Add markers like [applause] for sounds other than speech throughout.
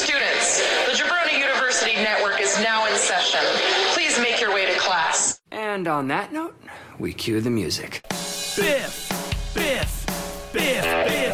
Students, the Jabroni University Network is now in session. Please make your way to class. And on that note, we cue the music. Biff, Biff, Biff, Biff,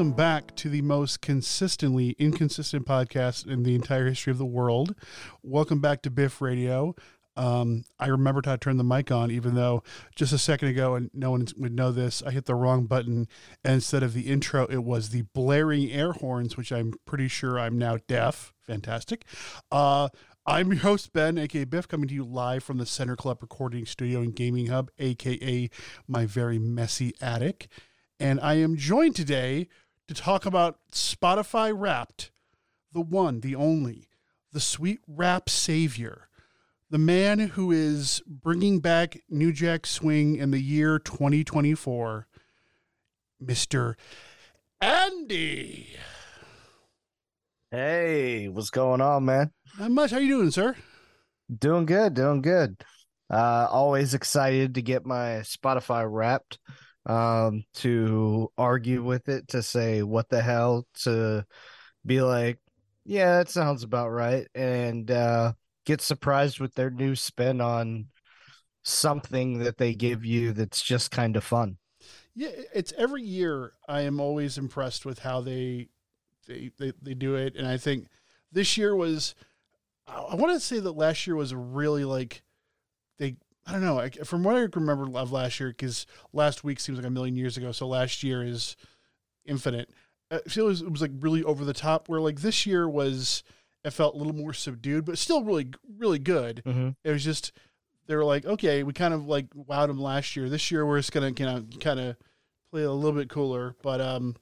Welcome back to the most consistently inconsistent podcast in the entire history of the world. Welcome back to Biff Radio. Um, I remembered how to turn the mic on, even though just a second ago, and no one would know this, I hit the wrong button. And instead of the intro, it was the blaring air horns, which I'm pretty sure I'm now deaf. Fantastic. Uh, I'm your host, Ben, aka Biff, coming to you live from the Center Club Recording Studio and Gaming Hub, aka my very messy attic. And I am joined today to talk about Spotify Wrapped, the one, the only, the sweet rap savior, the man who is bringing back New Jack Swing in the year 2024, Mr. Andy. Hey, what's going on, man? Not much. How you doing, sir? Doing good, doing good. Uh always excited to get my Spotify wrapped um to argue with it to say what the hell to be like yeah, that sounds about right and uh get surprised with their new spin on something that they give you that's just kind of fun. Yeah, it's every year. I am always impressed with how they they they, they do it, and I think this year was. I, want to say that last year was really like. I don't know. I, from what I remember of last year, because last week seems like a million years ago. So last year is infinite. I feel it was, it was like really over the top. Where like this year was, it felt a little more subdued, but still really really good. Mhm. It was just they were like, okay, we kind of like wowed them last year. This year we're just gonna kind of kind of play a little bit cooler. But um,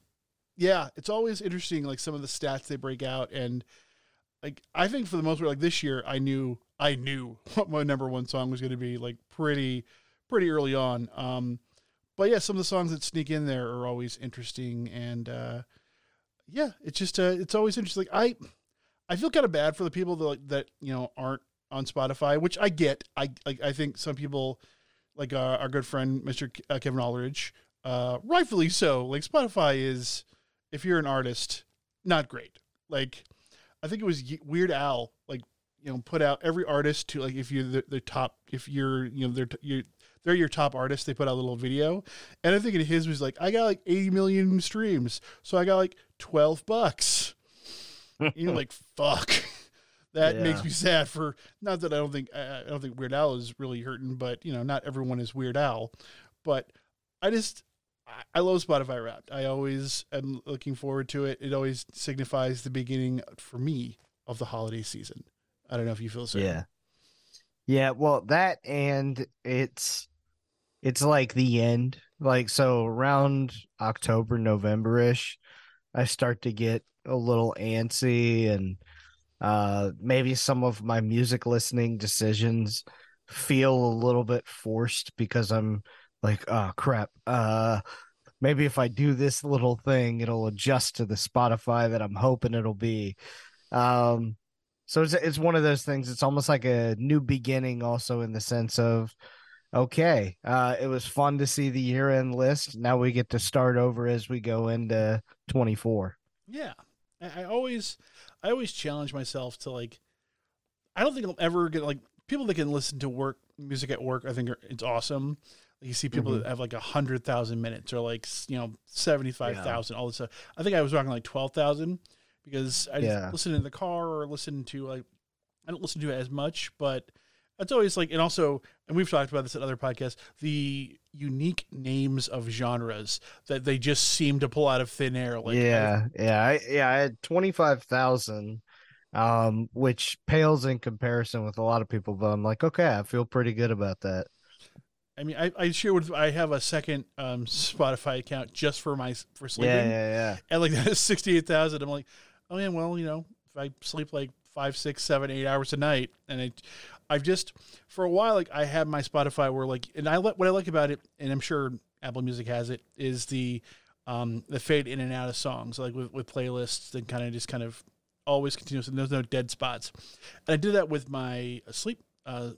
yeah, it's always interesting like some of the stats they break out, and like I think for the most part, like this year, I knew I knew [laughs] what my number one song was going to be like pretty pretty early on. Um, but yeah, some of the songs that sneak in there are always interesting, and uh, yeah, it's just uh, it's always interesting. Like I I feel kind of bad for the people that like, that you know aren't on Spotify, which I get. I like I think some people like uh, our good friend Mr. K- uh, Kevin Aldridge, uh, rightfully so. Like Spotify is, if you're an artist, not great. Like I think it was Weird Al, like you know, put out every artist to like if you're the, the top, if you're you know they're you're they're your top artist, they put out a little video, and I think in his was like I got like 80 million streams, so I got like 12 bucks. [laughs] you're like fuck. [laughs] That Yeah. makes me sad for not that I don't think I I don't think Weird Al is really hurting, but you know, not everyone is Weird Al. But I just I- love Spotify Wrapped. I always am looking forward to it. It always signifies the beginning for me of the holiday season. I don't know if you feel same. Yeah. Yeah, well that and it's it's like the end. Like so around October, November-ish, I start to get a little antsy and uh maybe some of my music listening decisions feel a little bit forced because I'm like, oh crap. Uh maybe if I do this little thing, it'll adjust to the Spotify that I'm hoping it'll be. Um so it's it's one of those things. It's almost like a new beginning, also in the sense of, okay, uh, it was fun to see the year end list. Now we get to start over as we go into twenty four. Yeah. I, I always I always challenge myself to like I don't think I'll ever get like people that can listen to work music at work, I think are, it's awesome. You see people Mhm. that have like a hundred thousand minutes or like you know seventy five thousand, all this stuff. I think I was rocking like twelve thousand because I Yeah. just listen in the car or listen to like I don't listen to it as much, but it's always like and also and we've talked about this at other podcasts the unique names of genres that they just seem to pull out of thin air. Like I- yeah, yeah, I, yeah. I had twenty five thousand, um, which pales in comparison with a lot of people. But I'm like, okay, I feel pretty good about that. I mean, I, I share with I have a second um, Spotify account just for my for sleeping, Yeah, yeah, yeah. and like [laughs] that is sixty eight thousand. I'm like, oh yeah, well, you know, if I sleep like five, six, seven, eight hours a night, and I, I've just for a while like I have my Spotify where like, and I what I like about it, and I'm sure Apple Music has it, is the um the fade in and out of songs like with with playlists and kind of just kind of always continuous, and there's no dead spots. And I do that with my sleep uh,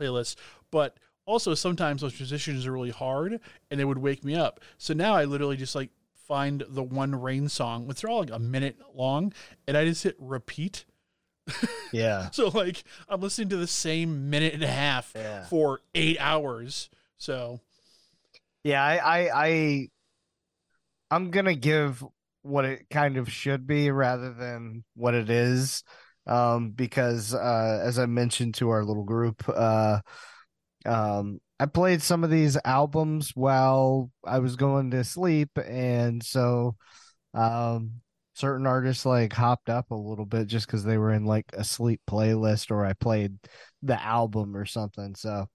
playlist, but also sometimes those transitions are really hard, and they would wake me up. So now I literally just like find the one rain song, which are all like a minute long, and I just hit repeat. Yeah. [laughs] So like I'm listening to the same minute and a half Yeah. for eight hours. So Yeah, I, I, I, I'm gonna give what it kind of should be rather than what it is, um, because uh, as I mentioned to our little group, uh, um, I played some of these albums while I was going to sleep, and so, um, certain artists like hopped up a little bit just because they were in like a sleep playlist or I played the album or something. So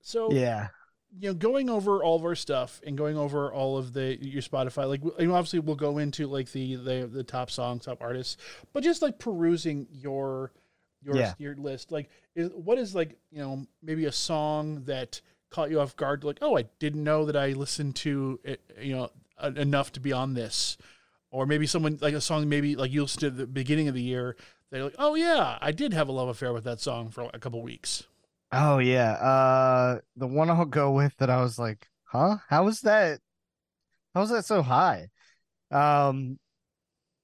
so yeah, you know, going over all of our stuff and going over all of the your Spotify, like you know, obviously we'll go into like the the the top songs, top artists, but just like perusing your your Yeah. your list, like is, what is like you know maybe a song that caught you off guard, like oh I didn't know that I listened to it, you know enough to be on this, or maybe someone like a song maybe like you listened to the beginning of the year, they're like oh yeah I did have a love affair with that song for a couple weeks. Oh yeah. Uh the one I'll go with that I was like, huh? how was that how was that so high? Um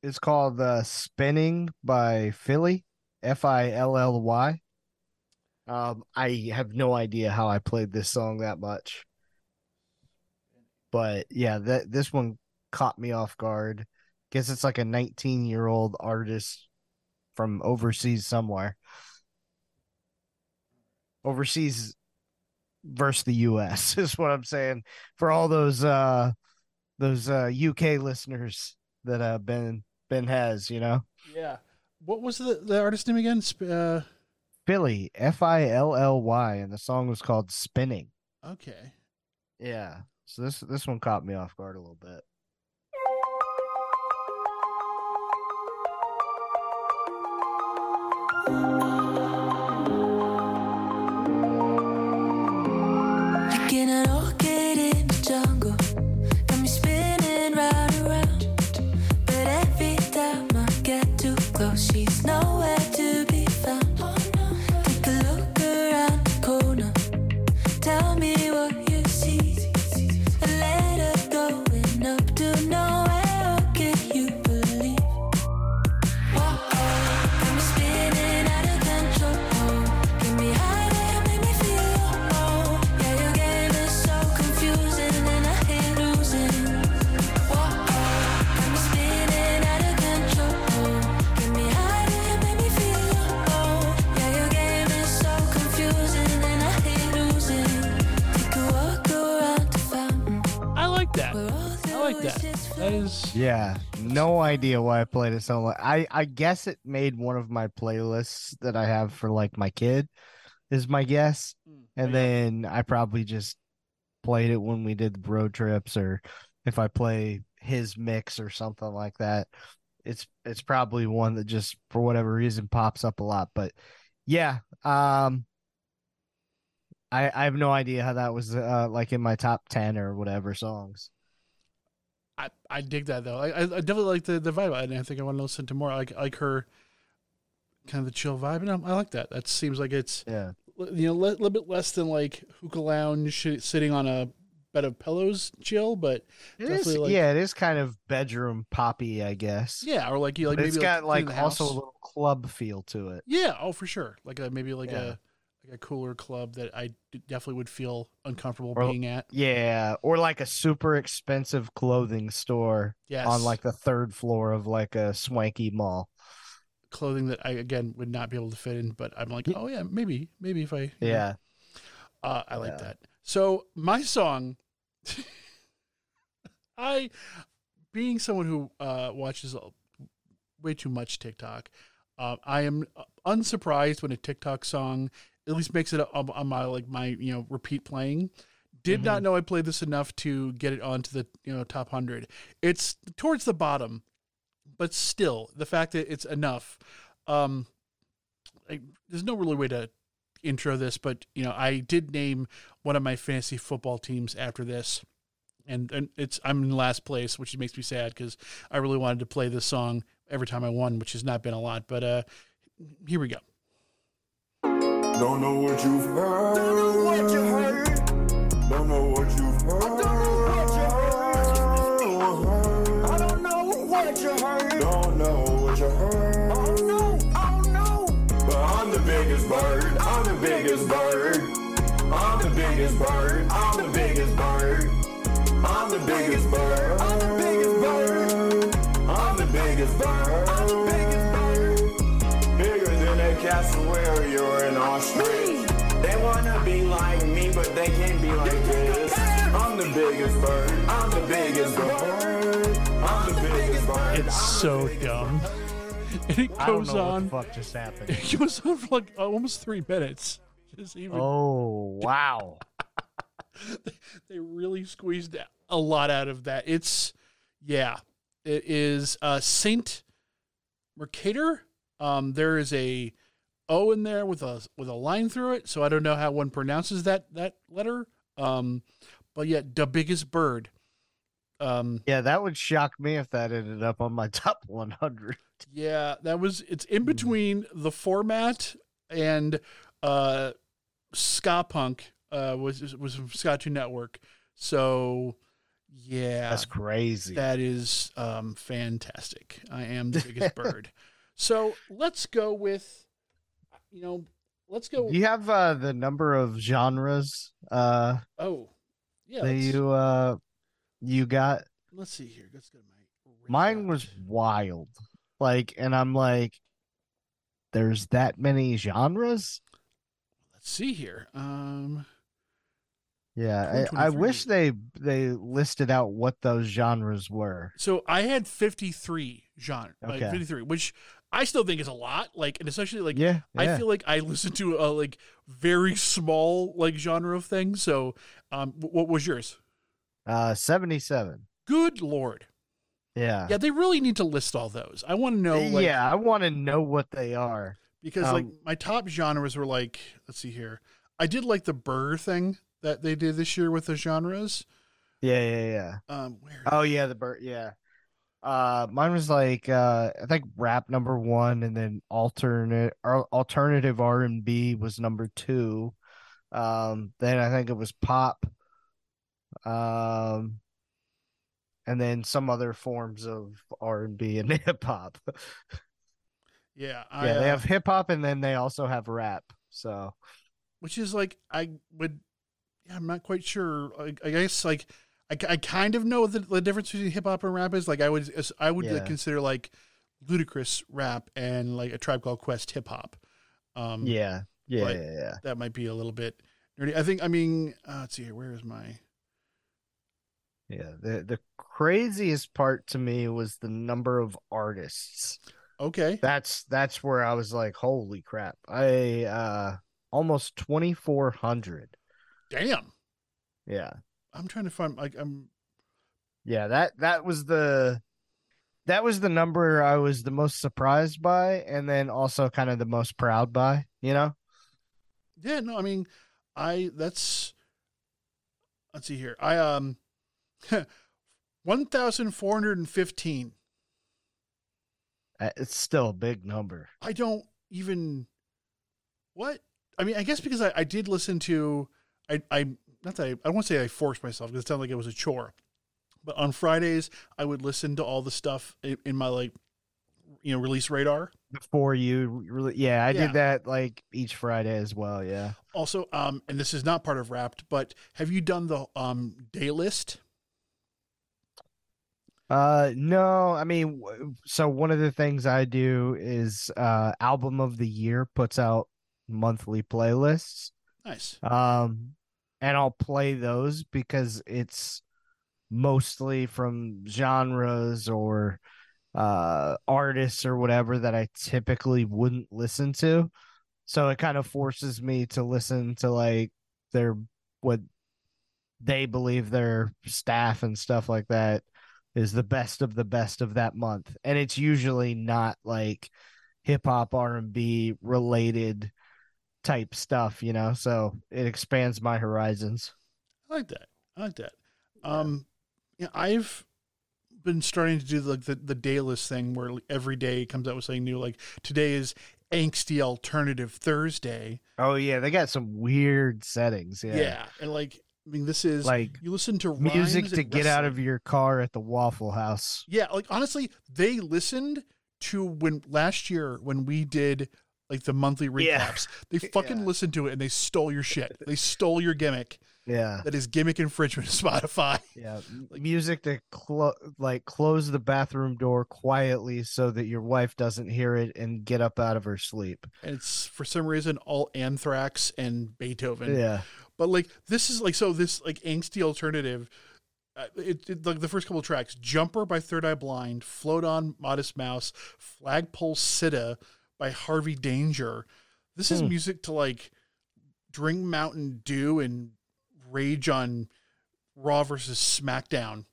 it's called uh Spinning by Filly. F I L L Y. Um I have no idea how I played this song that much. But yeah, that this one caught me off guard. Guess it's like a 19 year old artist from overseas somewhere overseas versus the US [laughs] is what I'm saying for all those uh those uh UK listeners that uh Ben Ben has, you know. Yeah. What was the the artist name again? Sp- Uh, Filly, F I L L Y and the song was called Spinning. okay. Yeah. So this this one caught me off guard a little bit. Idea why I played it so much. I I guess it made one of my playlists that I have for like my kid is my guess. And Yeah. then I probably just played it when we did the road trips or if I play his mix or something like that. It's it's probably one that just for whatever reason pops up a lot. But yeah, um I I have no idea how that was uh like in my top 10 or whatever songs. I, I dig that though. I, I I definitely like the the vibe, and I think I want to listen to more. I like like her kind of the chill vibe, and I, I like that. That seems like it's Yeah. you know a little bit less than like hookah lounge sitting on a bed of pillows chill, but It is, like- yeah, it is kind of bedroom poppy, I guess. yeah, or like you like but maybe it's got cleaning like also a little club feel to it. yeah, oh for sure, like a maybe like Yeah. a like a cooler club that I definitely would feel uncomfortable Or- being at. Yeah, or like a super expensive clothing store Yes, on like the third floor of like a swanky mall. clothing that I again would not be able to fit in, but I'm like, oh yeah, maybe maybe if I Yeah. Uh, I like Yeah. that. So my song, [laughs] I, being someone who uh, watches uh, way too much TikTok, uh, I am unsurprised when a TikTok song at least makes it on, on my like my you know repeat playing. Did not know I played this enough to get it onto the you know top hundred. It's towards the bottom, but still the fact that it's enough. Um, like, there's no really way to intro this, but you know, I did name one of my fantasy football teams after this. and and it's I'm in last place, which makes me sad because I really wanted to play this song every time I won, which has not been a lot. But uh, here we go. Don't know what you've heard. Don't know what you heard. Don't know what you've heard. I don't know what you heard. Don't know what you heard. Oh no, oh no. But I'm the biggest bird. I'm the biggest bird. I'm the biggest bird. I'm the biggest bird. I'm the biggest bird. I'm the biggest bird. I'm the biggest bird. Than a you're in Australia. They wanna be like me, but they can't be like this. I'm the biggest bird. I'm the biggest bird. I'm the biggest bird. It's so dumb. [laughs] And it I don't goes know on. what the fuck just happened. [laughs] It goes on for like almost three minutes. Just even Oh wow. [laughs] they really squeezed a lot out of that. It's yeah, it is uh, Saint Mercator. Um, there is a O in there with a with a line through it, so I don't know how one pronounces that that letter. Um, but yeah, the biggest bird. Um, Yeah, that would shock me if that ended up on my [laughs] top 100. yeah, that was it's in between the format and uh, ska punk. Uh, was was from Ska Two Network. So yeah, That's crazy. That is um, fantastic. I am the biggest [laughs] bird. So let's go with, you know, let's go. Do you have uh, the number of genres uh, oh, yeah. that you uh, you got? let's see here. Let's go to my. Mine was wild. Like, and I'm like, there's that many genres. Let's see here. Um, Yeah, I, I wish they they listed out what those genres were. so I had fifty three genre, like Okay. fifty three, which I still think it's a lot. Like, and especially like yeah, I feel like I listen to a like very small like genre of things. So, um, what was yours? uh, seventy-seven. Good lord. Yeah, Yeah, they really need to list all those. I want to know. Like, yeah. I want to know what they are. because like Um, my top genres were like let's see here i did like the burr thing that they did this year with the genres Yeah, yeah, yeah. um where Oh yeah, the Burr. Yeah. Uh, mine was like uh, I think rap number one, and then alternate alternative R and B was number two. Um, then I think it was pop. Um, and then some other forms of R and B and [laughs] hip hop. yeah [laughs] I, yeah, they uh, have hip hop, and then they also have rap. So which is like i would yeah i'm not quite sure I, I guess like I, I kind of know the, the difference between hip-hop and rap is like i would i would Yeah. consider like Ludacris rap and like a tribe called quest hip-hop um yeah, yeah, yeah, yeah. that might be a little bit nerdy i think i mean uh, let's see here where is my Yeah, the the craziest part to me was the number of artists. okay That's that's where I was like, holy crap. I uh almost 2400. damn Yeah. I'm trying to find like i'm Yeah, that that was the that was the number I was the most surprised by and then also kind of the most proud by, you know? Yeah, no, I mean, I that's let's see here. I um [laughs] one thousand four hundred and fifteen. Uh, It's still a big number. I don't even what I mean. I guess because I, I did listen to I I not that I, I don't want to say I forced myself because it sounded like it was a chore, but on Fridays I would listen to all the stuff in, in my like you know release radar. Before you really Yeah, I Yeah. did that like each Friday as well, yeah. Also, um, and this is not part of Wrapped, but have you done the um day list? Uh no, I mean so one of the things I do is uh album of the year puts out monthly playlists. Nice. Um and I'll play those because it's mostly from genres or uh artists or whatever that I typically wouldn't listen to. So it kind of forces me to listen to like their what they believe their staff and stuff like that is the best of the best of that month. And it's usually not like hip hop R&B related type stuff, you know. So it expands my horizons. I like that. I like that. Um, Yeah, I've been starting to do like the, the day list thing where every day comes out with something new. Like today is angsty alternative Thursday. Oh yeah, they got some weird settings. Yeah. Yeah. And like I mean this is Like you listen to Music to and get out of your car at the Waffle House. Yeah, like honestly, they listened to when last year when we did like the monthly Yeah. recaps. They [laughs] fucking Yeah. listened to it and they stole your shit. They stole your gimmick. Yeah. That is gimmick infringement Spotify. Yeah, [laughs] Like- music to clo- like close the bathroom door quietly so that your wife doesn't hear it and get up out of her sleep. And it's for some reason all Anthrax and Beethoven. Yeah, But like this is like so this like angsty alternative. Uh, it, it like the first couple of tracks: "Jumper" by Third Eye Blind, "Float On" Modest Mouse, "Flagpole Sitta" by Harvey Danger. This is Hmm. music to like drink Mountain Dew and rage on Raw versus SmackDown,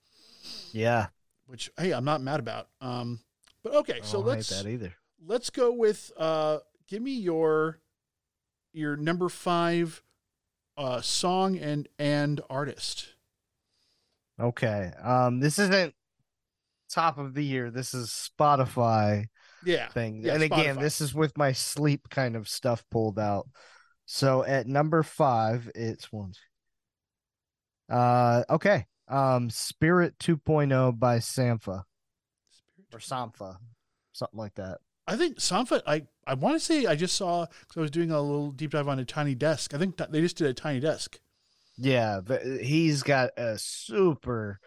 yeah. which hey, I'm not mad about. Um, but okay, so let's that either. let's go with uh give me your your number five uh song and and artist Okay, um, this isn't top of the year. This is Spotify yeah thing, Yeah, and again, Spotify. this is with my sleep kind of stuff pulled out. So at number five, it's one. Uh, okay. Um, Spirit 2.0 by Sampha or Sampha, something like that. i think Sampha, i i want to say i just saw because i was doing a little deep dive on a tiny desk i think that they just did a tiny desk Yeah, but he's got a super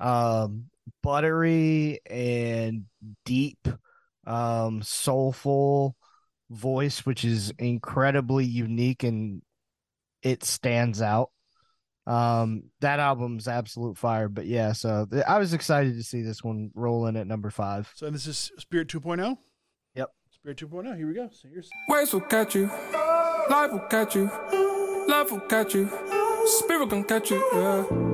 um buttery and deep um soulful voice which is incredibly unique and it stands out. Um that album's absolute fire, but yeah, so th- I was excited to see this one rolling at number 5. so this is spirit 2.0 Yep. spirit 2.0 here we go so here's Waves will catch you, life will catch you, love will catch you, spirit can catch you, yeah.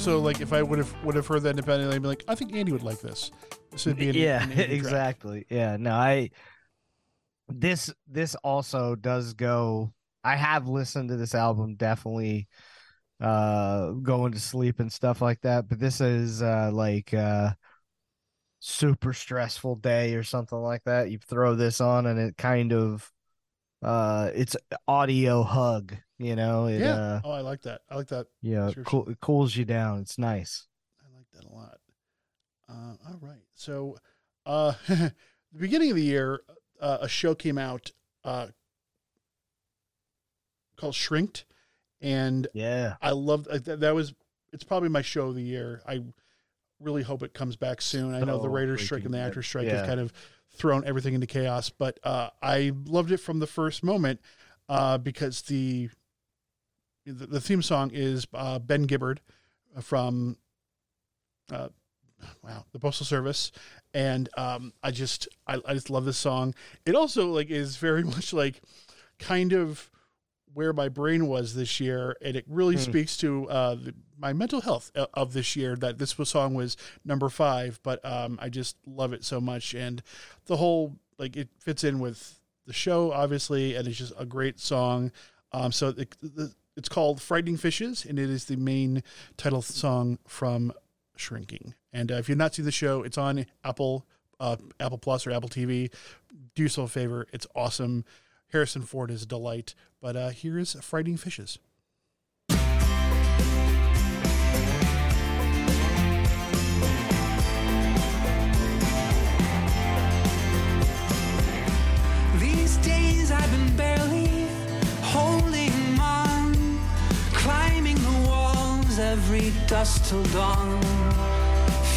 Also like if i would have would have heard that independently i'd be like i think andy would like this this would be an, yeah, an Andy [laughs] track. exactly. Yeah, no, I this this also does go I have listened to this album definitely uh going to sleep and stuff like that, but this is uh like uh super stressful day or something like that. You throw this on and it kind of uh it's audio hug, you know, it yeah uh oh i like that i like that yeah, cool, it cools you down. It's nice. I like that a lot. Uh, all right. So, uh, [laughs] the beginning of the year, uh, a show came out uh, called Shrinked, and Yeah. I loved uh, that. That was it's probably my show of the year. I really hope it comes back soon. I know the So Raiders strike and the actors strike Yeah. have kind of thrown everything into chaos, but uh, I loved it from the first moment uh, because the the, the theme song is uh, Ben Gibbard from uh, wow the Postal Service, and um, I just I, I just love this song. It also like is very [laughs] much like kind of where my brain was this year, and it really Hmm. speaks to uh, the, my mental health of this year. That this was, song was number five, but um, I just love it so much, and the whole like it fits in with the show, obviously, and it's just a great song. Um, so the, the, it's called "Frightening Fishes," and it is the main title song from Shrinking. And uh, if you've not seen the show, it's on Apple, uh, Apple Plus or Apple TV. Do yourself a favor; it's awesome. Harrison Ford is a delight. But uh, here is "Frightening Fishes." Dusk till dawn.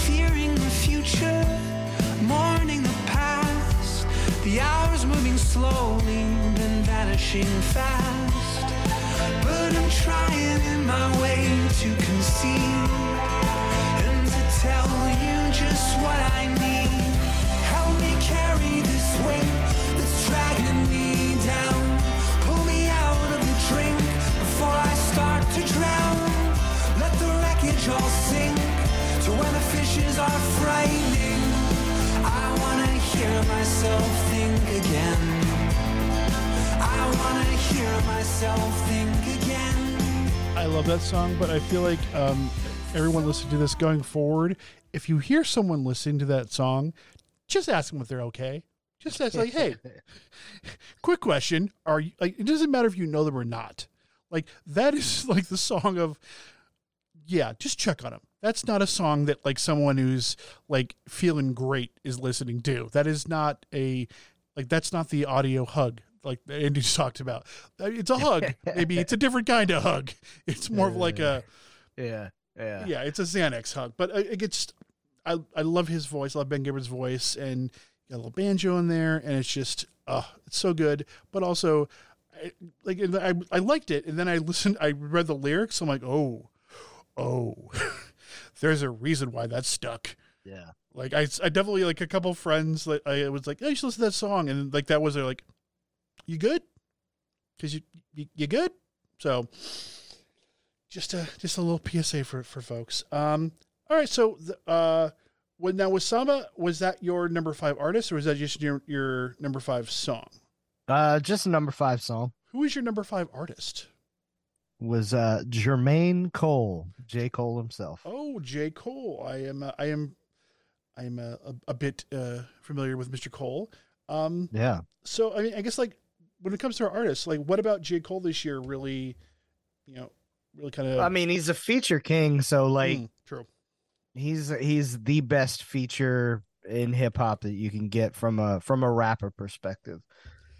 Fearing the future, mourning the past. The hours moving slowly, then vanishing fast. But I'm trying in my way to conceal and to tell you just what I need. Hear myself think again. I wanna hear myself think again. I love that song, but I feel like um, everyone listening to this going forward, if you hear someone listening to that song, just ask them if they're okay. Just ask like, hey, [laughs] quick question: Are you like? It doesn't matter if you know them or not. Like that is [laughs] like the song of, yeah, just check on them. That's not a song that like someone who's like feeling great is listening to. That is not a like that's not the audio hug like Andy [laughs] just talked about. Uh, It's a hug. Maybe it's a different kind of hug. [laughs] It's more of like a Yeah, yeah, yeah, it's a Xanax hug. But it gets I I love his voice. I love Ben Gibbard's voice and got a little banjo in there and it's just uh it's so good. But also I, like I I liked it and then I listened I read the lyrics. I'm like, "Oh. Oh. [laughs] There's a reason why that stuck." yeah. Like I, I definitely like a couple friends that I was like, "Hey, you should listen to that song," and like that was they're like, "You good? Because you, you you good?" So just a just a little PSA for for folks. Um, all right, so the, uh, when now was Sampha was that your number five artist or was that just your your number five song? Uh, just a number five song Who is your number five artist? Was uh Jermaine Cole, J Cole himself. Oh, J Cole. I am uh, I am I am a, a, a bit uh, familiar with Mr. Cole. Um, Yeah. so I mean, I guess like when it comes to our artists, like what about J Cole this year? Really, you know, really kind of. I mean, he's a feature king, so like Mm, true. he's he's the best feature in hip hop that you can get from a from a rapper perspective.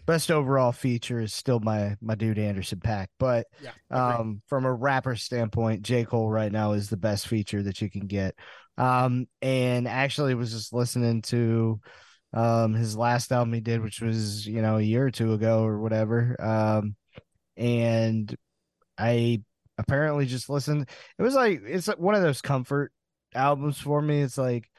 Best overall feature is still my my dude Anderson .Paak, but Yeah. um from a rapper standpoint, J. Cole right now is the best feature that you can get. Um and actually was just listening to um his last album he did, which was, you know, a year or two ago or whatever. Um and I apparently just listened. It was like it's like one of those comfort albums for me. It's like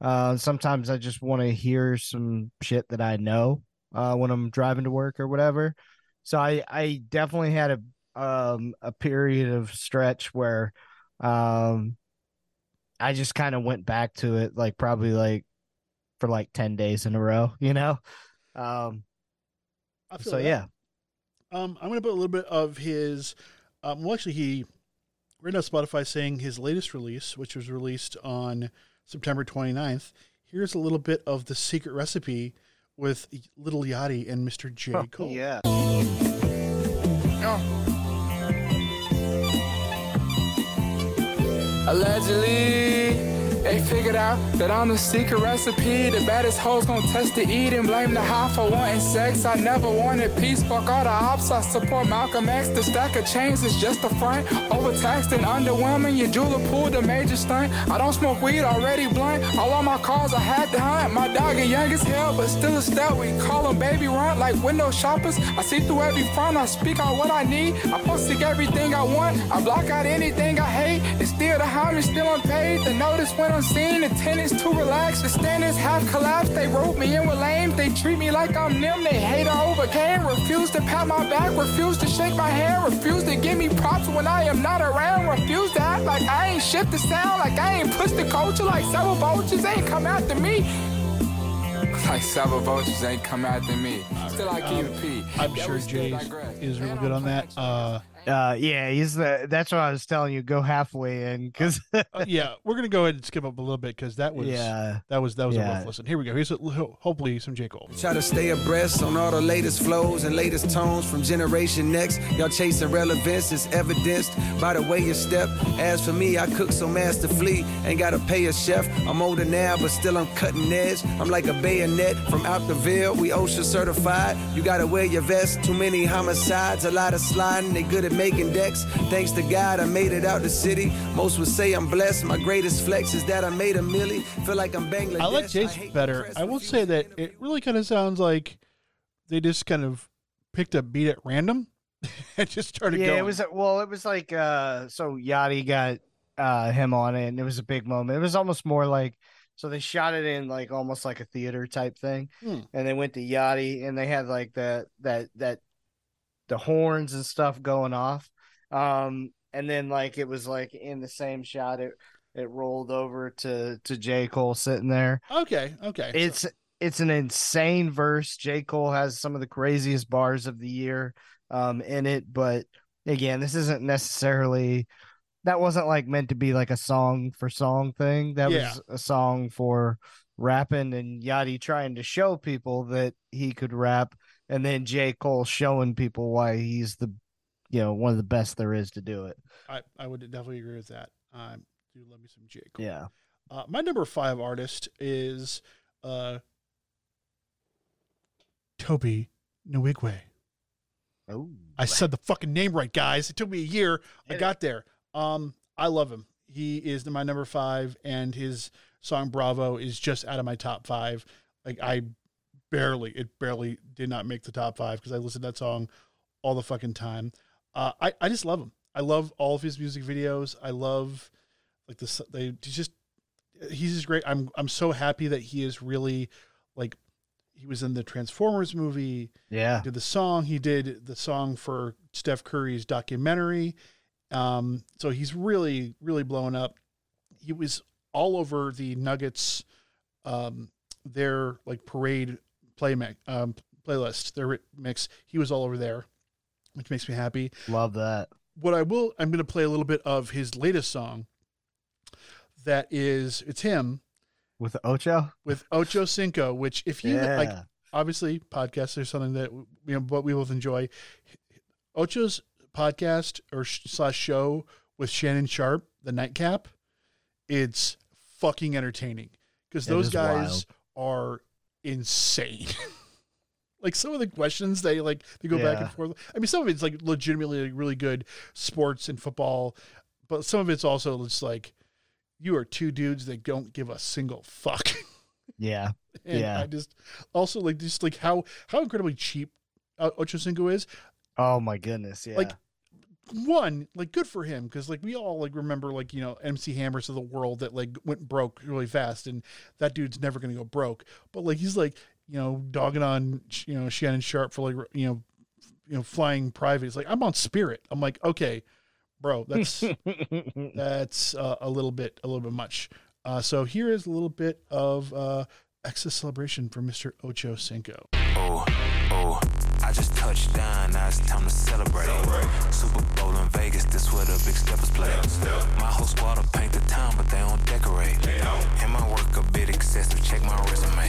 uh sometimes I just want to hear some shit that I know uh when I'm driving to work or whatever. So I I definitely had a um a period of stretch where um I just kind of went back to it like probably like for like 10 days in a row, [laughs] you know. Um so that. yeah. Um, I'm going to put a little bit of his. Um, well, actually, he right now Spotify saying his latest release, which was released on September 29th. Here's a little bit of the secret recipe with Lil Yachty and Mr. J. Oh, Cole. Yeah. Allegedly, they figured out that I'm the secret recipe. The baddest hoes gon' test to eat and blame the high for wanting sex. I never wanted peace, fuck all the ops. I support Malcolm X. The stack of chains is just a front. Overtaxed and underwhelming. Your jeweler pulled a major stunt. I don't smoke weed, already blunt. All on my cars, I had to hunt. My dog is young as hell, but still a stout. We call him baby run like window shoppers. I see through every front. I speak out what I need. I posted everything I want. I block out anything I hate. It's still the homage, still unpaid. The notice went unseen. Seen the tenants too relaxed. The standards have collapsed. They wrote me in with lame. They treat me like I'm them. They hate I overcame. Refuse to pat my back. Refuse to shake my hand. Refuse to give me props when I am not around. Refuse to act like I ain't shift the sound. Like I ain't push the culture. Like several vultures ain't come after me. [laughs] Like several vultures ain't come after me. Still I keep it P. I'm sure Jay is really good on that. Uh, Uh yeah, he's the that's what I was telling you, go halfway in cuz uh, [laughs] yeah, we're gonna go ahead and skip up a little bit because that was yeah. that was that was a rough listen. Here we go. Here's a, ho- hopefully some J Cole. Try to stay abreast on all the latest flows and latest tones from Generation Next. Y'all chasing relevance is evidenced by the way you step. As for me, I cook so masterfully, ain't gotta pay a chef. I'm older now, but still I'm cutting edge. I'm like a bayonet from out the Ville. We OSHA certified. You gotta wear your vest. Too many homicides, a lot of sliding. They good at making decks. Thanks to God, I made it out the city. Most would say I'm blessed. My greatest flex is that I made a milli. Feel like I'm Bangladesh. I like Jace hate better. I will say that it really kind of sounds like they just kind of picked a beat at random [laughs] and just started yeah, going. it was well, it was like uh so Yachty got uh him on it and it was a big moment. It was almost more like so they shot it in like almost like a theater type thing. Hmm. And they went to Yachty and they had like that that that the horns and stuff going off. Um and then like it was like in the same shot it it rolled over to to J. Cole sitting there. okay, okay. So- It's it's an insane verse. J. Cole has some of the craziest bars of the year um in it, but again, this isn't necessarily that wasn't like meant to be like a song for song thing. That Yeah. was a song for rapping and Yachty trying to show people that he could rap and then J. Cole showing people why he's the you know, one of the best there is to do it. I, I would definitely agree with that. I do love me some J. Cole. Yeah. Uh, my number five artist is uh, Tobe Nwigwe. Oh. I said the fucking name right, guys. It took me a year. I got there. Um, I love him. He is my number five, and his song "Bravo" is just out of my top five. Like I barely, it barely did not make the top five because I listened to that song all the fucking time. Uh, I I just love him. I love all of his music videos. I love like this. They just he's just great. I'm I'm so happy that he is really like he was in the Transformers movie Yeah. did the song. He did the song for Steph Curry's documentary. Um, so he's really, really blowing up. He was all over the Nuggets, um, their like parade play um, playlist, their mix. He was all over there, which makes me happy. Love that. What I will, I'm going to play a little bit of his latest song. That is, it's him With Ocho? with Ocho Cinco, which if you Yeah. like, obviously podcasts are something that you know what we both enjoy. Ocho's podcast or slash show with Shannon Sharpe, the Nightcap, it's fucking entertaining because those guys are insane. [laughs] like some of the questions they like they go back and forth. I mean, some of it's like legitimately like, really good sports and football, but some of it's also just like you are two dudes that don't give a single fuck. [laughs] Yeah. [laughs] And Yeah. I just also like just like how how incredibly cheap uh, Ocho Cinco is. Oh my goodness. Yeah. Like one, like good for him because like we all like remember like you know MC Hammers of the world that like went broke really fast, and that dude's never gonna go broke. But like he's like you know dogging on you know Shannon Sharpe for like you know you know flying private. He's like I'm on Spirit. I'm like okay, bro, that's [laughs] that's uh, a little bit a little bit much. Uh, so here is a little bit of uh, Exodus celebration for Mr. Ocho Cinco. Oh, oh, I just touched down, now it's time to celebrate. Super Bowl in Vegas, this where the big steppers play. My whole squad will paint the town, but they don't decorate. And my work a bit excessive, check my resume.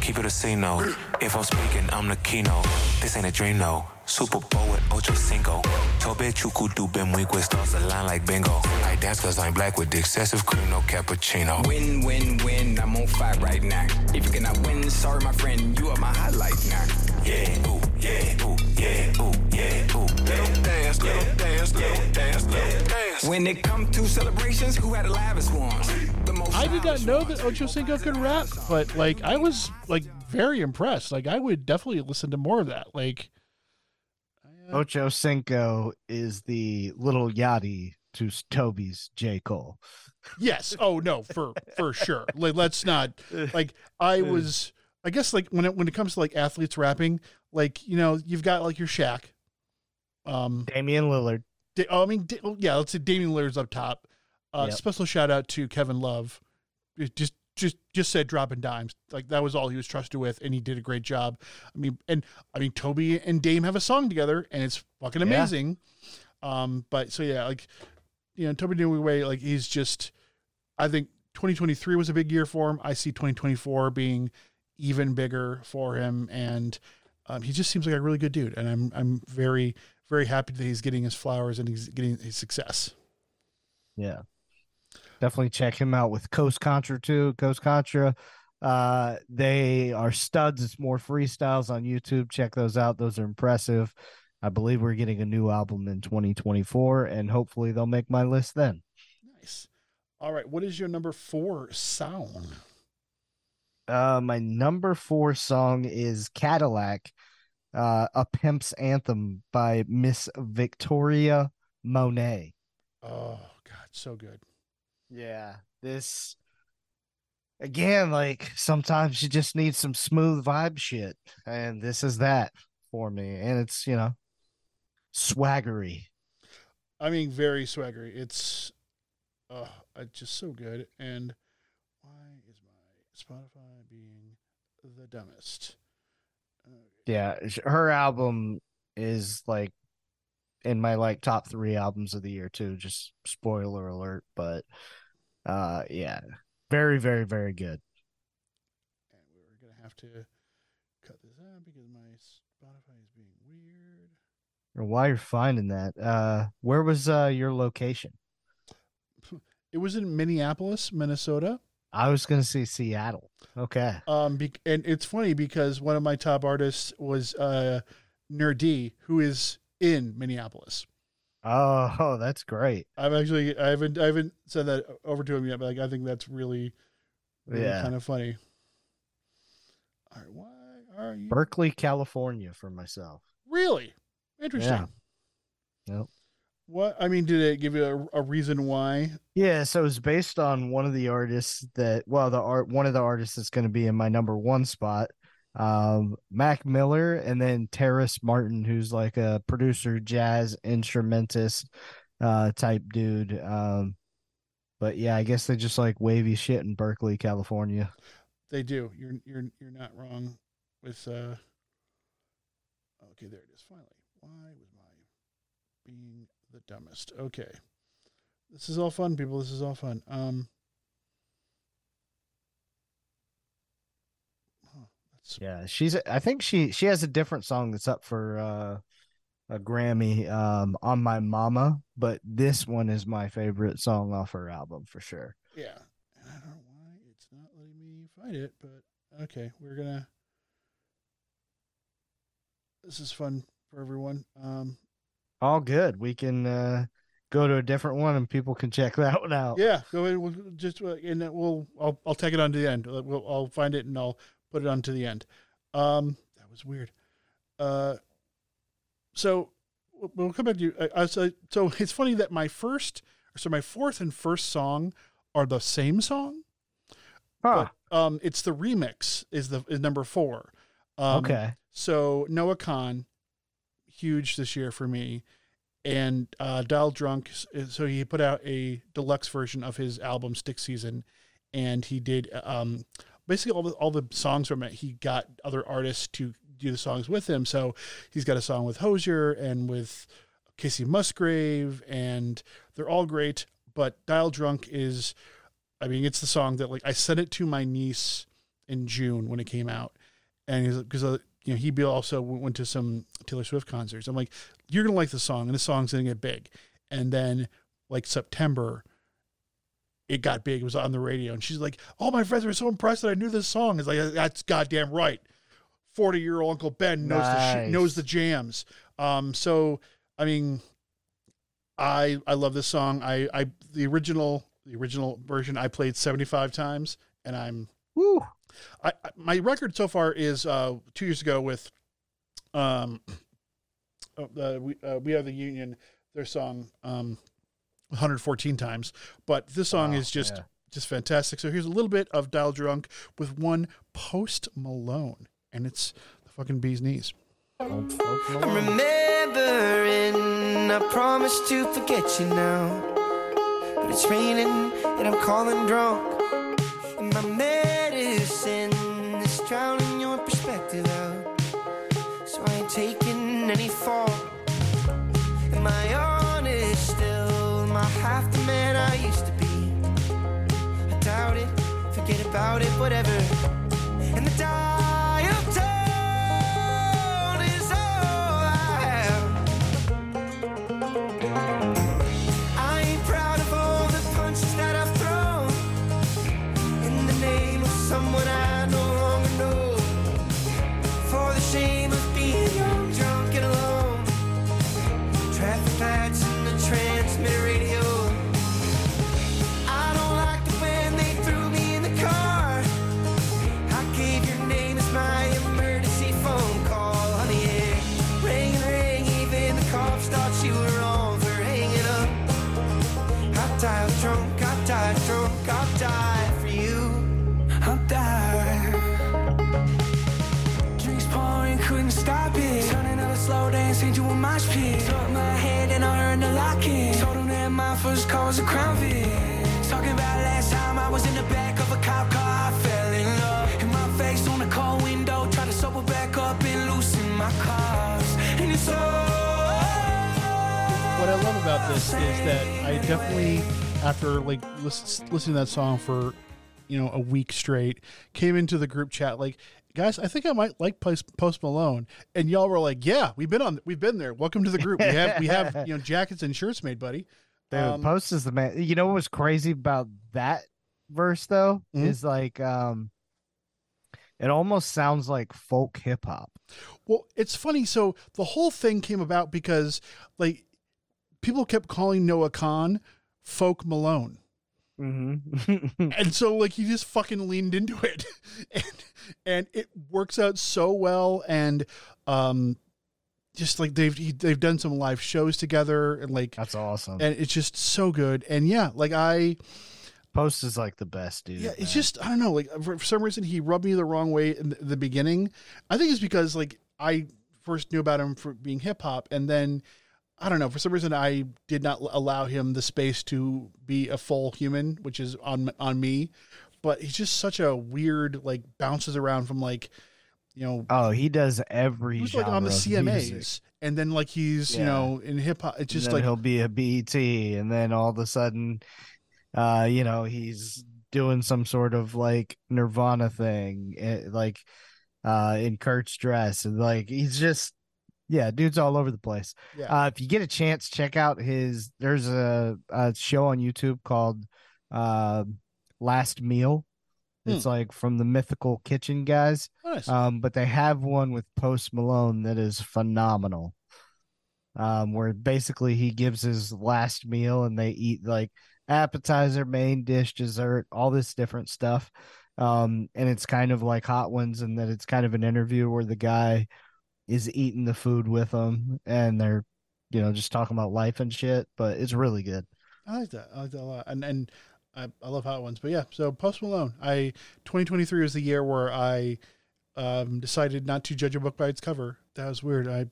Keep it a C note. If I'm speaking, I'm the keynote. This ain't a dream, no. Super Bowl with Ocho Cinco. Tobe Chuku do Ben Weekwood stars a line like bingo. I dance cause I'm black with the excessive cream, no cappuccino. Win, win, win. I'm on fire right now. If you cannot win, sorry, my friend, you are my highlight now. Yeah, ooh, yeah, ooh, yeah, ooh, yeah, ooh, yeah. Dance, little dance, little dance, little dance. When it comes to celebrations, who had the loudest ones? The most I did not know that Ocho Cinco could rap, but like I was like very impressed. Like I would definitely listen to more of that. Like Ocho Cinco is the little Yachty to Tobe's J. Cole. yes, oh no, for for sure. [laughs] Like let's not like I [laughs] was. I guess like when it when it comes to like athletes rapping, like you know you've got like your Shaq. Um, Damian Lillard. Da- oh, I mean, Da- oh, yeah, let's say Damian Lillard's up top. Uh, Yep. Special shout out to Kevin Love. Just just just said dropping dimes. Like that was all he was trusted with, and he did a great job. I mean, and I mean Tobe and Dame have a song together, and it's fucking Yeah. amazing. Um, but so yeah, like you know, Tobe Way, like he's just. I think 2023 was a big year for him. I see 2024 being even bigger for him, and um, he just seems like a really good dude. And I'm I'm very very happy that he's getting his flowers and he's getting his success. Yeah. Definitely check him out with Coast Contra too. Coast Contra. Uh they are studs. It's more freestyles on YouTube. Check those out. Those are impressive. I believe we're getting a new album in 2024, and hopefully they'll make my list then. Nice. All right. What is your number four song? Uh, my number four song is Cadillac, uh, a pimp's anthem by Miss Victoria Monet. Oh God, so good. Yeah, this again, like sometimes you just need some smooth vibe shit, and this is that for me. And it's you know swaggery. I mean, very swaggery. It's, uh, it's just so good. And why is my Spotify being the dumbest? Yeah, her album is like in my like top three albums of the year too. Just spoiler alert, but uh, yeah, very, very, very good. And we're gonna have to cut this out because my Spotify is being weird. Or while you're finding that, uh, where was uh your location? [laughs] It was in Minneapolis, Minnesota. I was gonna say Seattle. Okay. Um, be- and it's funny because one of my top artists was uh, Nur-D, who is in Minneapolis. Oh, [laughs] that's great. I've actually I haven't I haven't said that over to him yet, but like I think that's really, really Yeah. kind of funny. All right, why are you Berkeley, California for myself. really interesting? Yeah. Yep. What I mean, did it give you a, a reason why? Yeah, so it's based on one of the artists that well, the art one of the artists that's going to be in my number one spot, um, Mac Miller, and then Terrace Martin, who's like a producer, jazz instrumentist, uh, type dude. Um, but yeah, I guess they just like wavy shit in Berkeley, California. They do. You're you're you're not wrong with uh Okay, there it is finally. Why was my being the dumbest? Okay. This is all fun, people. This is all fun. Um huh, that's Yeah, she's. I think she she has a different song that's up for uh, a Grammy um, on my Mama, but this one is my favorite song off her album for sure. yeah. I don't know why it's not letting me find it, but okay, we're gonna this is fun for everyone. Um All good. We can uh, go to a different one and people can check [laughs] that one out. Yeah, go ahead. We'll just uh, and then we'll I'll I'll take it on to the end. We'll, I'll find it and I'll put it on to the end. Um, that was weird. Uh, so we'll- come back to you. I, I, so, so it's funny that my first, so my fourth and first song are the same song. Huh. But, um, it's the remix is the is number four. Um, Okay. So Noah Kahan, huge this year for me, and uh, Dial Drunk. So he put out a deluxe version of his album Stick Season, and he did um, basically all the all the songs from it. He got other artists to do the songs with him. So he's got a song with Hozier and with Kacey Musgrave, and they're all great. But Dial Drunk is, I mean, it's the song that like I sent it to my niece in June when it came out, and because uh, you know he also went to some Taylor Swift concerts. I'm like, you're gonna like the song, and the song's gonna get big. And then like September, it got big. It was on the radio, and she's like, "All my friends were so impressed that I knew this song." It's like that's goddamn right. Forty year old Uncle Ben knows the sh- knows the jams. Um, so I mean, I I love this song. I I the original the original version I played seventy five times, and I'm Woo. I, I my record so far is uh two years ago with um oh, [clears throat] uh, we uh, we are the union their song um 114 times but this song Wow, is just yeah. just fantastic so here's a little bit of dial drunk with one post malone and it's the fucking bee's knees I'm remembering, I promise to forget you now. But it's raining and I'm calling drunk. Forget about it, whatever. And the dial call was a crown Vic. Talking about last time I was in the back of a cop car, I fell in love. And my face on the cold window, try to sober back up and loosen my cars. And it's all. What I love about this is that I definitely, after like listen, listening to that song for, you know, a week straight, came into the group chat like, guys, I think I might like Post, Post Malone, and y'all were like, yeah, we've been on, we've been there. Welcome to the group. We have, we have, [laughs] you know, jackets and shirts made, buddy. Dude, Um, Post is the man. You know what was crazy about that verse though Mhm. is like um, it almost sounds like folk hip hop. Well, it's funny. So the whole thing came about because like people kept calling Noah Kahan folk Malone. Mm-hmm. [laughs] and so like he just fucking leaned into it [laughs] and and it works out so well and um just like they've he, they've done some live shows together and like That's awesome. and it's just so good and yeah like i Post is like the best dude. yeah it's just i don't know like for, for some reason he rubbed me the wrong way in the, the beginning i think it's because like i first knew about him for being hip-hop and then i don't know for some reason i did not allow him the space to be a full human which is on on me but he's just such a weird like bounces around from like you know Oh, he does every. He's like on the cmas music. and then like he's you know in hip-hop it's And just like he'll be a BET, and then all of a sudden, uh, you know, he's doing some sort of like Nirvana thing, eh, like uh in Kurt's dress, and like he's just yeah, dude's all over the place. Yeah. Uh, if you get a chance, check out his. There's a, a show on YouTube called uh, Last Meal. It's like from the Mythical Kitchen guys. Oh, nice. Um, but they have one with Post Malone that is phenomenal. Um, where basically he gives his last meal and they eat like appetizer, main dish, dessert, all this different stuff. Um, and it's kind of like Hot Ones, and that it's kind of an interview where the guy is eating the food with them, and they're, you know, just talking about life and shit. But it's really good. I like that. I like that a lot. And and I, I love hot ones. But yeah, so Post Malone. I 2023 was the year where I um, decided not to judge a book by its cover. That was weird. I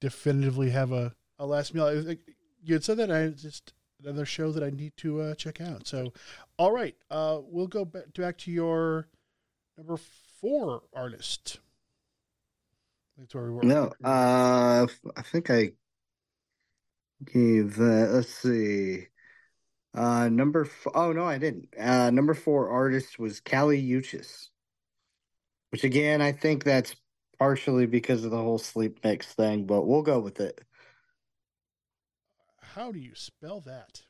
definitively have a, a last meal. I, you had said that I just another show that I need to uh, check out. So, all right, uh, we'll go back back to your number four artist. That's where we were. No, uh, I think I gave that. Let's see. Uh, number. F- oh no, I didn't. Uh, number four artist was Kali Uchis, which again, I think that's partially because of the whole sleep mix thing, but we'll go with it. How do you spell that?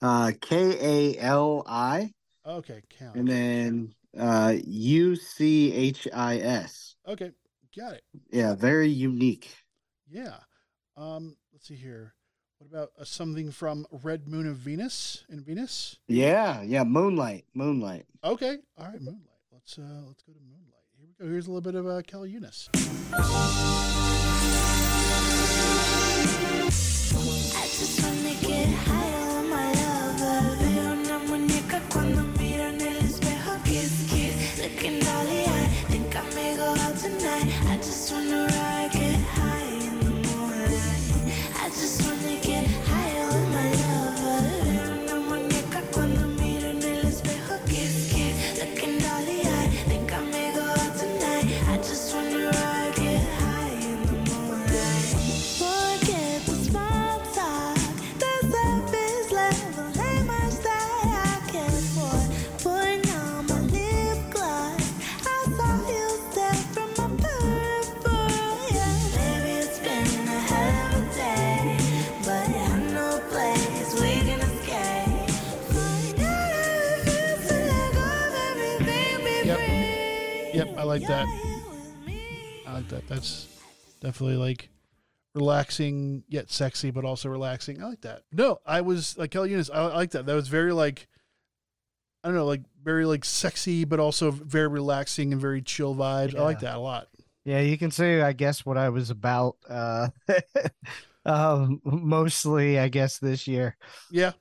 Uh, K A L I, Okay, count. and then uh, U C H I S. Okay, got it. Yeah, very unique. Yeah. Um, let's see here. What about uh, something from Red Moon of Venus in Venus? Yeah, yeah, Moonlight, Moonlight. Okay. All right, Moonlight. Let's uh let's go to Moonlight. Here we go. Here's a little bit of uh, Kali Uchis. I just wanna get high like that. I like that. That's definitely like relaxing yet sexy, but also relaxing. I like that. No, I was like Kali Uchis. I, I like that. That was very like I don't know, like very like sexy, but also very relaxing and very chill vibes. I like that a lot. Yeah, you can say I guess what I was about. Uh, [laughs] um, mostly I guess this year. Yeah.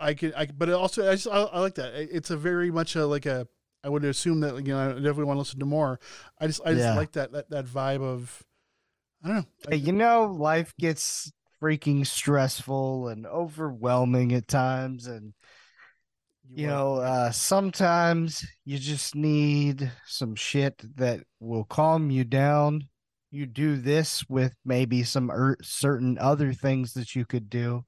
I can, I but also I just I, I like that. It's a very much a like a. I would assume that you know I definitely want to listen to more. I just I just Yeah. like that that that vibe of. I don't know. Hey, you know, life gets freaking stressful and overwhelming at times, and you know, uh, sometimes you just need some shit that will calm you down. You do this with maybe some er- certain other things that you could do.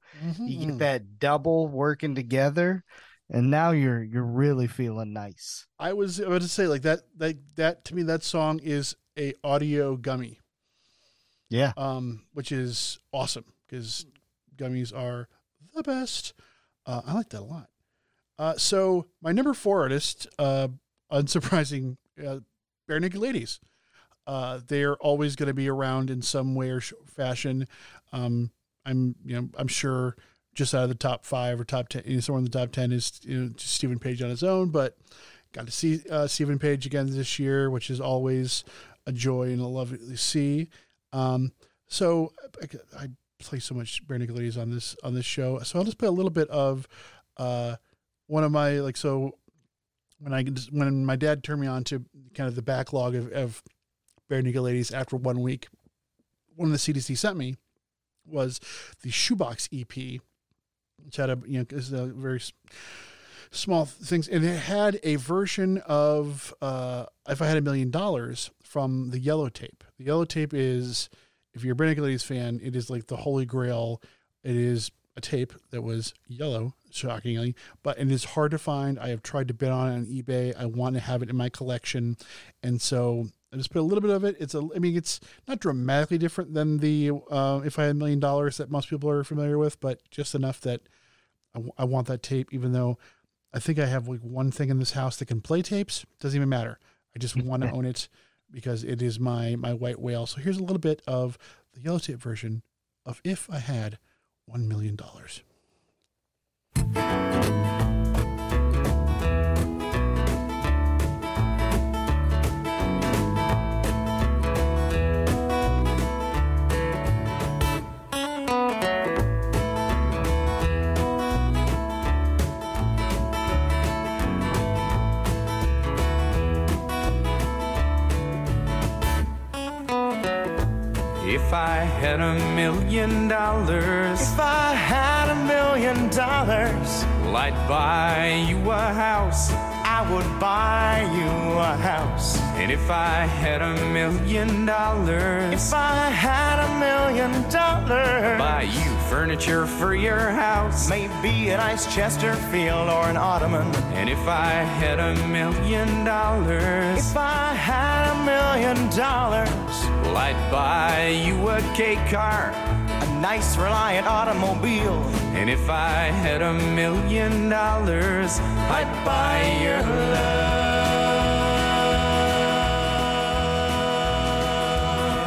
You Mhm. get that double working together, and now you're you're really feeling nice. I was about to say like that that that to me that song is a audio gummy. Yeah. Um, which is awesome because gummies are the best. Uh, I like that a lot. Uh, so my number four artist, uh, unsurprising, uh, Barenaked Ladies. Uh, they're always going to be around in some way or sh- fashion. Um, I'm, you know, I'm sure just out of the top five or top ten, somewhere in the top ten is you know Steven Page on his own. But got to see uh, Steven Page again this year, which is always a joy and a lovely to see. Um, so I, I play so much Naked Ladies on this on this show, so I'll just play a little bit of uh, one of my like so when I when my dad turned me on to kind of the backlog of, of Naked Ladies after one week, one of the CDs he sent me was the Shoebox EP, which had a you know is a very small things, and it had a version of uh, "If I Had a Million Dollars" from the Yellow Tape. The Yellow Tape is, if you're a Ladies fan, it is like the holy grail. It is a tape that was yellow, shockingly, but it is hard to find. I have tried to bid on it on eBay. I want to have it in my collection, and so I just put a little bit of it. It's a, I mean, it's not dramatically different than the uh, "If I Had a Million Dollars" that most people are familiar with, but just enough that I, w- I want that tape. Even though I think I have like one thing in this house that can play tapes, doesn't even matter. I just [laughs] want to own it because it is my my white whale. So here's a little bit of the yellow tape version of "If I Had One Million Dollars." If I had a million dollars, If I had a million dollars, well, I'd buy you a house. I would buy you a house. And if I had a million dollars, If I had a million dollars, buy you furniture for your house. maybe a nice Chesterfield or an Ottoman. And if I had a million dollars, If I had a million dollars, well, I'd buy you a K car. a nice Reliant automobile, And if I had a million dollars, I'd buy your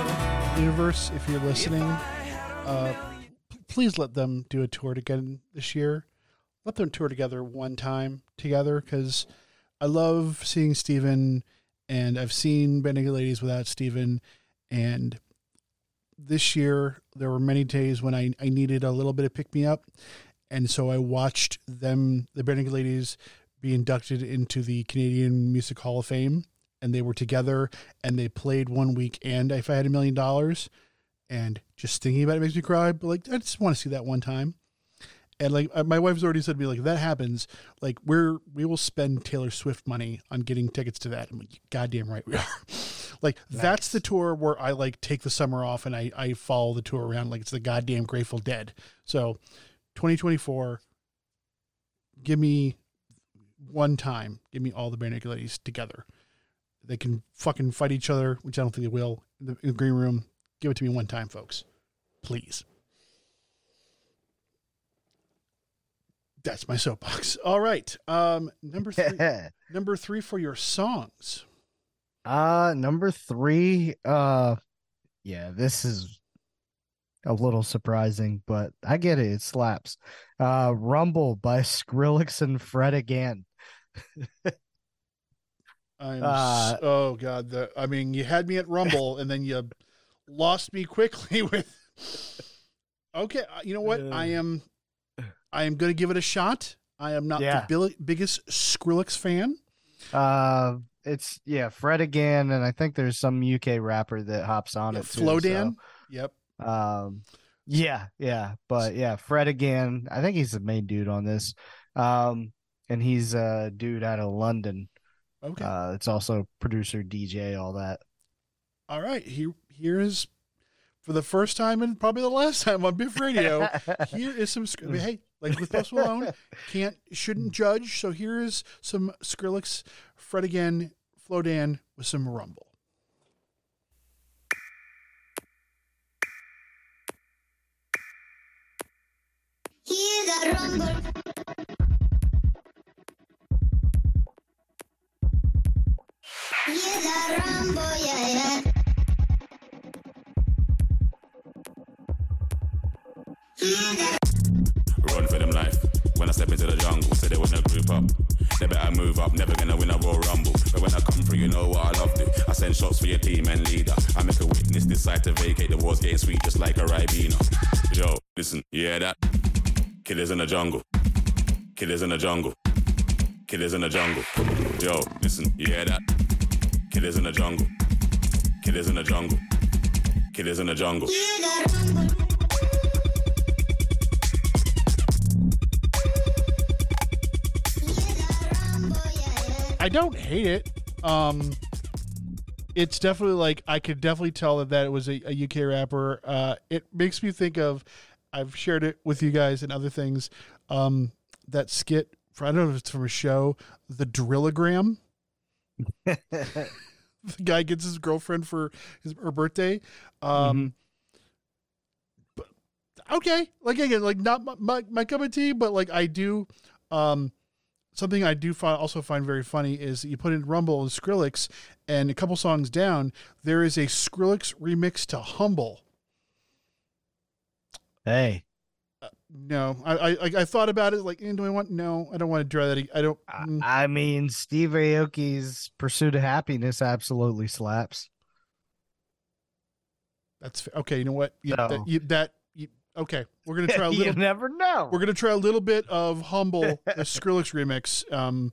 love. Universe, if you're listening, uh, p- please let them do a tour together this year. Let them tour together one time together because I love seeing Steven and I've seen Naked Ladies without Steven. And this year, there were many days when I, I needed a little bit of pick me up. And so I watched them, the Naked Ladies, be inducted into the Canadian Music Hall of Fame. And they were together and they played one week. And if I had a million dollars, and just thinking about it makes me cry, but like, I just want to see that one time. And like uh, my wife's already said to me, like if that happens, like we're we will spend Taylor Swift money on getting tickets to that. I'm like, goddamn right we are. [laughs] like that's the tour where I like take the summer off and I I follow the tour around like it's the goddamn Grateful Dead. So, 2024, give me one time, give me all the Barenaked Ladies together. They can fucking fight each other, which I don't think they will in the, in the green room. Give it to me one time, folks, please. That's my soapbox. [laughs] All right. Um, number three. [laughs] number three for your songs. Uh number three, uh yeah, this is a little surprising, but I get it, it slaps. Uh Rumble by [laughs] Skrillex and Fred again. I'm Uh, oh god, the I mean, you had me at Rumble, and then you lost me quickly [laughs] with. Okay, uh, you know what? I am. I am going to give it a shot. I am not Yeah. the billi- biggest Skrillex fan. Uh, it's yeah, Fred again, and I think there's some UK rapper that hops on Yeah, it too. Flowdan. Yep. um, yeah, yeah, but yeah, Fred again. I think he's the main dude on this. Um, and he's a dude out of London. Okay. Uh, it's also producer, DJ, all that. All right. Here, here is for the first time and probably the last time on Biff Radio. [laughs] here is some. Skr- I mean, hey, like with Post Malone, can't shouldn't mm. judge. So here is some Skrillex, Fred again, Flowdan with some Rumble. Hear that rumble. Hear that rumble, yeah, yeah. Run for them life. When I step into the jungle, say they wanna group up. They better move up, never gonna win a Royal Rumble. But when I come through, you know what I love to. I send shots for your team and leader. I make a witness decide to vacate. The war's getting sweet just like a Ribena. Yo, listen, yeah that? Killers in the jungle. Killers in the jungle. Killers in the jungle. Yo, listen, yeah that? Killers in the jungle. Killers in the jungle. Killers in the jungle. I don't hate it. Um, it's definitely like I could definitely tell that that it was a, a UK rapper. Uh, it makes me think of. I've shared it with you guys and other things. Um, that skit. I don't know if it's from a show, the Drillagram. [laughs] the guy gets his girlfriend for his her birthday. Um, but okay, like again, like not my, my, my cup of tea, but like I do. Um, something I do find also find very funny is you put in Rumble and Skrillex, and a couple songs down, there is a Skrillex remix to Humble. Hey, No, I I, I- thought about it. Like, eh, do I want? No, I don't want to draw that. I don't. mm. I mean, Steve Aoki's Pursuit of Happiness absolutely slaps. That's okay. You know what? You, So- that, you, that okay. We're gonna [laughs] try a little. You never know. We're gonna try a little bit of Humble, the Skrillex remix. Um,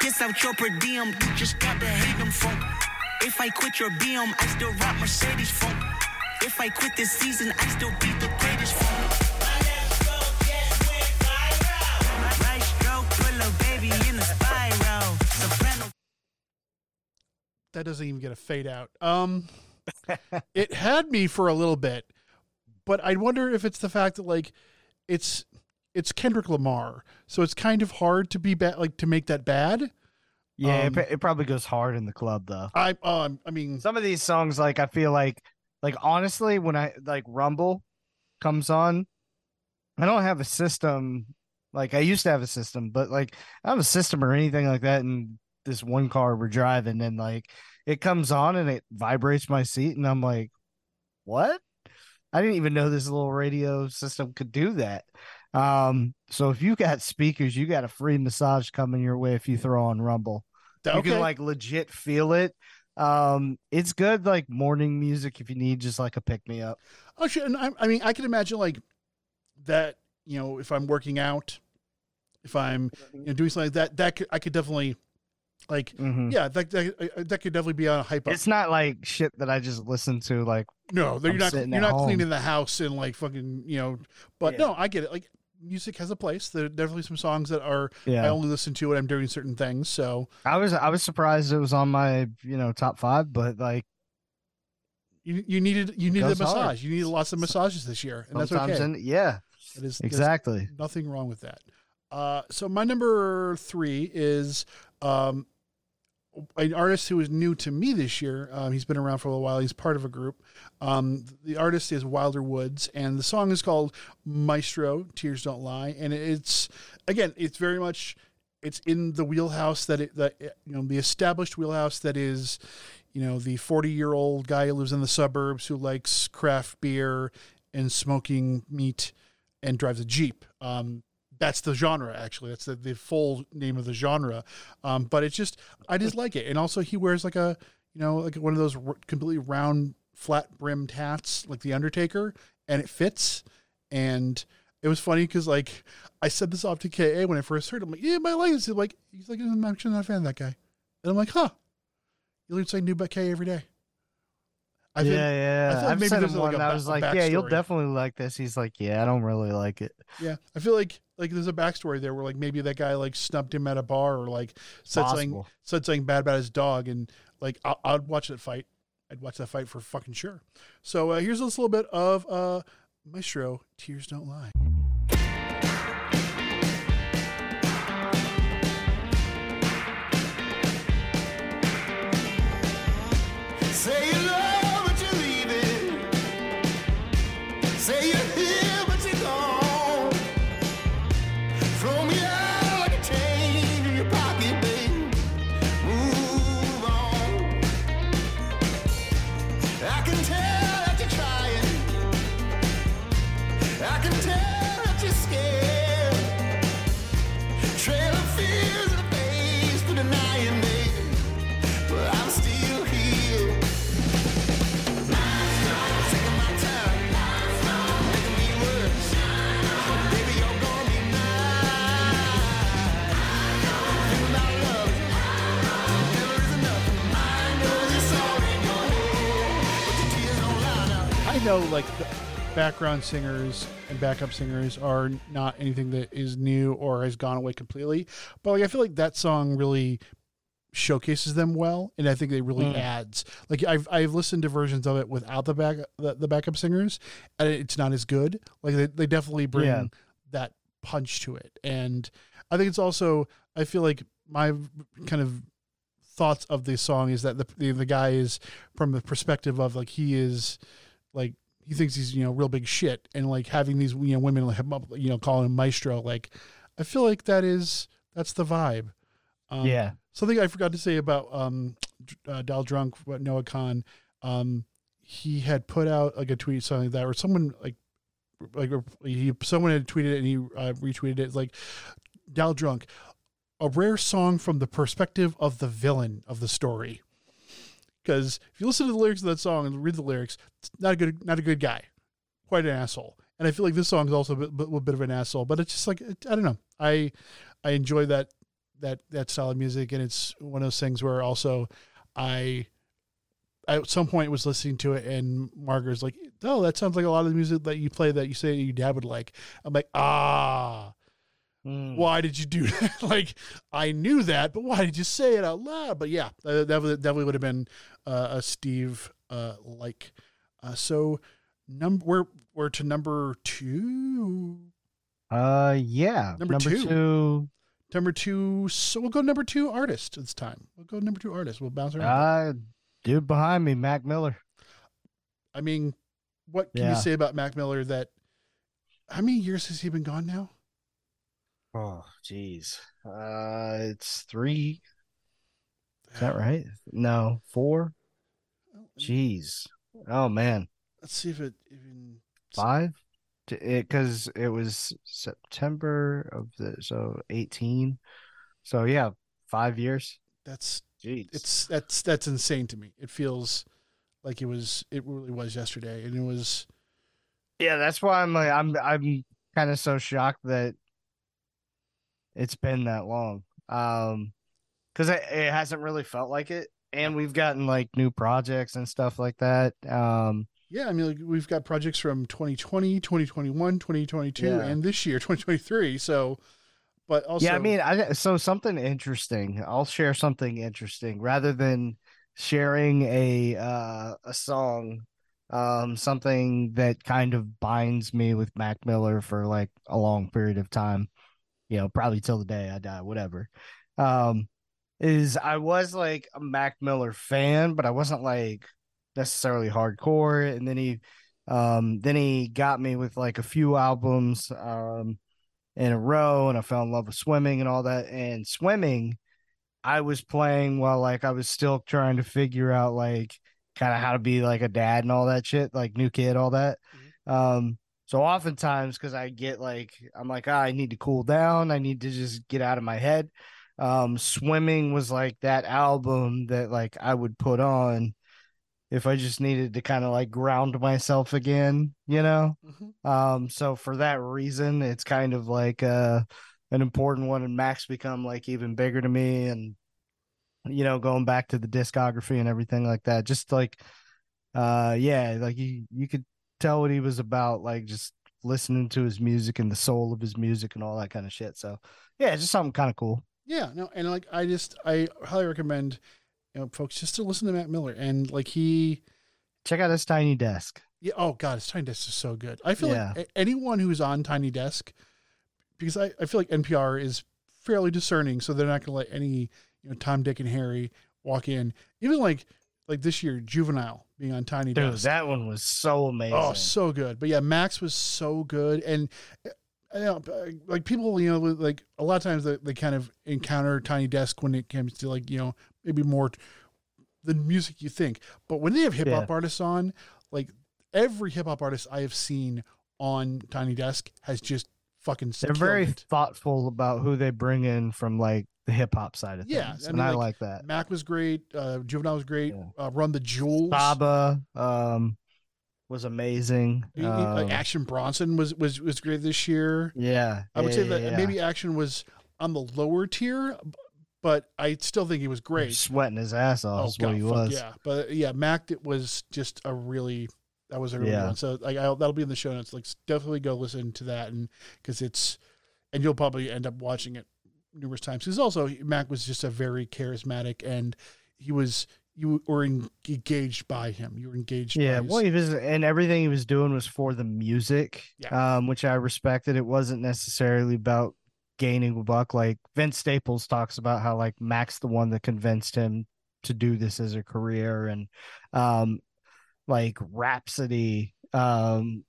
Piss out your per diem, you just gotta hate them funk. If I quit your BM, I still rock Mercedes funk. If I quit this season, I still be the greatest funk. Right stroke, put a baby in a spiral. Soprano That doesn't even get a fade out. Um, [laughs] it had me for a little bit, but I wonder if it's the fact that like it's it's Kendrick Lamar, so it's kind of hard to be bad, like to make that bad. Yeah, Um, it, it probably goes hard in the club though. I um, I mean, some of these songs, like I feel like, like honestly, when I like Rumble comes on, I don't have a system. Like I used to have a system, but like I have a system or anything like that. In this one car we're driving, and like it comes on and it vibrates my seat, and I'm like, what? I didn't even know this little radio system could do that. Um, so if you got speakers, you got a free massage coming your way if you throw on Rumble. You can like legit feel it. Um, it's good like morning music if you need just like a pick me up. Oh, shit. And I, I mean, I can imagine like that. You know, if I'm working out, if I'm you know, doing something like that, that could, I could definitely like, yeah, that, that uh, that could definitely be on a hype up. It's not like shit that I just listen to like No, you're I'm not. You're not home. cleaning the house and like fucking, you know. But no, I get it. Like music has a place. There are definitely some songs that are Yeah. I only listen to when I'm doing certain things. So I was I was surprised it was on my, you know, top five, but like you you needed you needed a massage. hard. You needed lots of massages this year, and that's okay. in- yeah. That is Exactly. nothing wrong with that. Uh, so my number three is um, an artist who is new to me this year. Um, he's been around for a little while. He's part of a group. Um, the artist is Wilder Woods, and the song is called Maestro. Tears don't lie, and it's again, it's very much it's in the wheelhouse that it that you know the established wheelhouse that is you know the 40 year old guy who lives in the suburbs who likes craft beer and smoking meat and drives a jeep um, that's the genre actually that's the, the full name of the genre um, but it's just i just like it and also he wears like a you know like one of those r- completely round flat brimmed hats like the undertaker and it fits and it was funny because like I said this off to KA when I first heard. it. I'm like, yeah, my life is like he's like I'm actually not a fan of that guy, and I'm like, huh, you learn something new about KA every day. I yeah, think- yeah. I feel like I've maybe sent there's, him like, one. a I was like, yeah, you'll definitely like this. He's like, yeah, I don't really like it. Yeah, I feel like like there's a backstory there where like maybe that guy like snubbed him at a bar or like said something said something bad about his dog, and like I- I'd watch that fight. I'd watch that fight for fucking sure. So uh, here's a little bit of uh, Maestro. Tears don't lie. I know like the background singers and backup singers are not anything that is new or has gone away completely, but like I feel like that song really showcases them well, and I think it really Mm. adds. Like I've I've listened to versions of it without the back the, the backup singers, and it's not as good. Like they, they definitely bring Yeah. that punch to it, and I think it's also I feel like my kind of thoughts of the song is that the the, the guy is from the perspective of like he is like he thinks he's you know real big shit and like having these you know women like you know calling him maestro like I feel like that is that's the vibe. Um, Yeah. Something I forgot to say about um uh, Dial Drunk what Noah Kahan um he had put out like a tweet something like that or someone like like he someone had tweeted it and he uh, retweeted it it's like Dial Drunk a rare song from the perspective of the villain of the story because if you listen to the lyrics of that song and read the lyrics, it's not a good, not a good guy, quite an asshole. And I feel like this song is also a bit, a bit of an asshole, but it's just like it, I don't know. I I enjoy that that that style of music, and it's one of those things where also I at some point was listening to it, and Margaret's like, "Oh, that sounds like a lot of the music that you play that you say your dad would like." I'm like, "Ah." Why did you do [laughs] that? like, I knew that, but why did you say it out loud? But yeah, uh, that would, definitely would have been uh, a Steve uh, like. Uh, so, number we're we're to number two. Uh, yeah. Number, two. two. Number two. So we'll go number two artist this time. We'll go number two artist. We'll bounce around. Uh, dude behind me, Mac Miller. I mean, what can Yeah. you say about Mac Miller? That how many years has he been gone now? Oh, jeez. Uh, it's three. Is that right? No, four. Jeez. Oh man, Let's see if it even. five. T- It because it was September of the so eighteen. So yeah, five years. That's Jeez. it's that's that's insane to me. It feels like it was it really was yesterday, and it was Yeah, that's why I'm like I'm I'm kind of so shocked that it's been that long. Um, because it, it hasn't really felt like it, and we've gotten like new projects and stuff like that. Um, yeah. I mean, like, we've got projects from 2020, 2021, 2022, Yeah. and this year [laughs] 2023. So, but also yeah, I mean, I so something interesting. I'll share something interesting rather than sharing a uh a song. Um, something that kind of binds me with Mac Miller for like a long period of time. You know, probably till the day I die, whatever. Um, is I was like a Mac Miller fan, but I wasn't like necessarily hardcore. And then he, um, then he got me with like a few albums, um, in a row, and I fell in love with swimming and all that. And swimming, I was playing while like I was still trying to figure out like kind of how to be like a dad and all that shit, like new kid, all that. Um, so oftentimes, because I get like, I'm like, ah, I need to cool down. I need to just get out of my head. Um, swimming was like that album that like I would put on if I just needed to kind of like ground myself again, you know. Um, so for that reason, it's kind of like uh an important one, and Mac's become like even bigger to me, and you know, going back to the discography and everything like that, just like uh yeah, like you you could tell what he was about, like just listening to his music and the soul of his music and all that kind of shit. So yeah, just something kind of cool. Yeah, no, and like I just I highly recommend you know folks just to listen to Mac Miller and like he check out his Tiny Desk. Yeah, oh god, his Tiny Desk is so good. I feel Yeah. like anyone who's on Tiny Desk because I, I feel like NPR is fairly discerning, so they're not gonna let any you know Tom, Dick, and Harry walk in. Even like like this year, Juvenile being on Tiny Dude, Desk. that one was so amazing. Oh, so good. But yeah, Mac's was so good, and uh, you know, like people, you know, like a lot of times they, they kind of encounter Tiny Desk when it comes to like you know maybe more the music you think. But when they have hip hop Yeah. artists on, like every hip hop artist I have seen on Tiny Desk has just fucking. They're very it. thoughtful about who they bring in from like the hip hop side of Yeah, things. I and mean, I like, like that. Mac was great. Uh, Juvenile was great. Uh, Run the Jewels. Saba um was amazing. Y- like Um, Action Bronson was was was great this year. Yeah, I would yeah, say that yeah. maybe Action was on the lower tier, but I still think he was great. sweating his ass off is what he fuck was. Yeah, but yeah, Mac it was just a really that was a really Yeah. one. So like I'll, that'll be in the show notes. Like definitely go listen to that and because it's and you'll probably end up watching it numerous times. Because also Mac was just a very charismatic and he was you were en- engaged by him. You were engaged. Yeah, well, he was, and everything he was doing was for the music, Yeah. um, which I respected. It wasn't necessarily about gaining a buck. Like Vince Staples talks about how like Mac's the one that convinced him to do this as a career, and um, like Rapsody, um,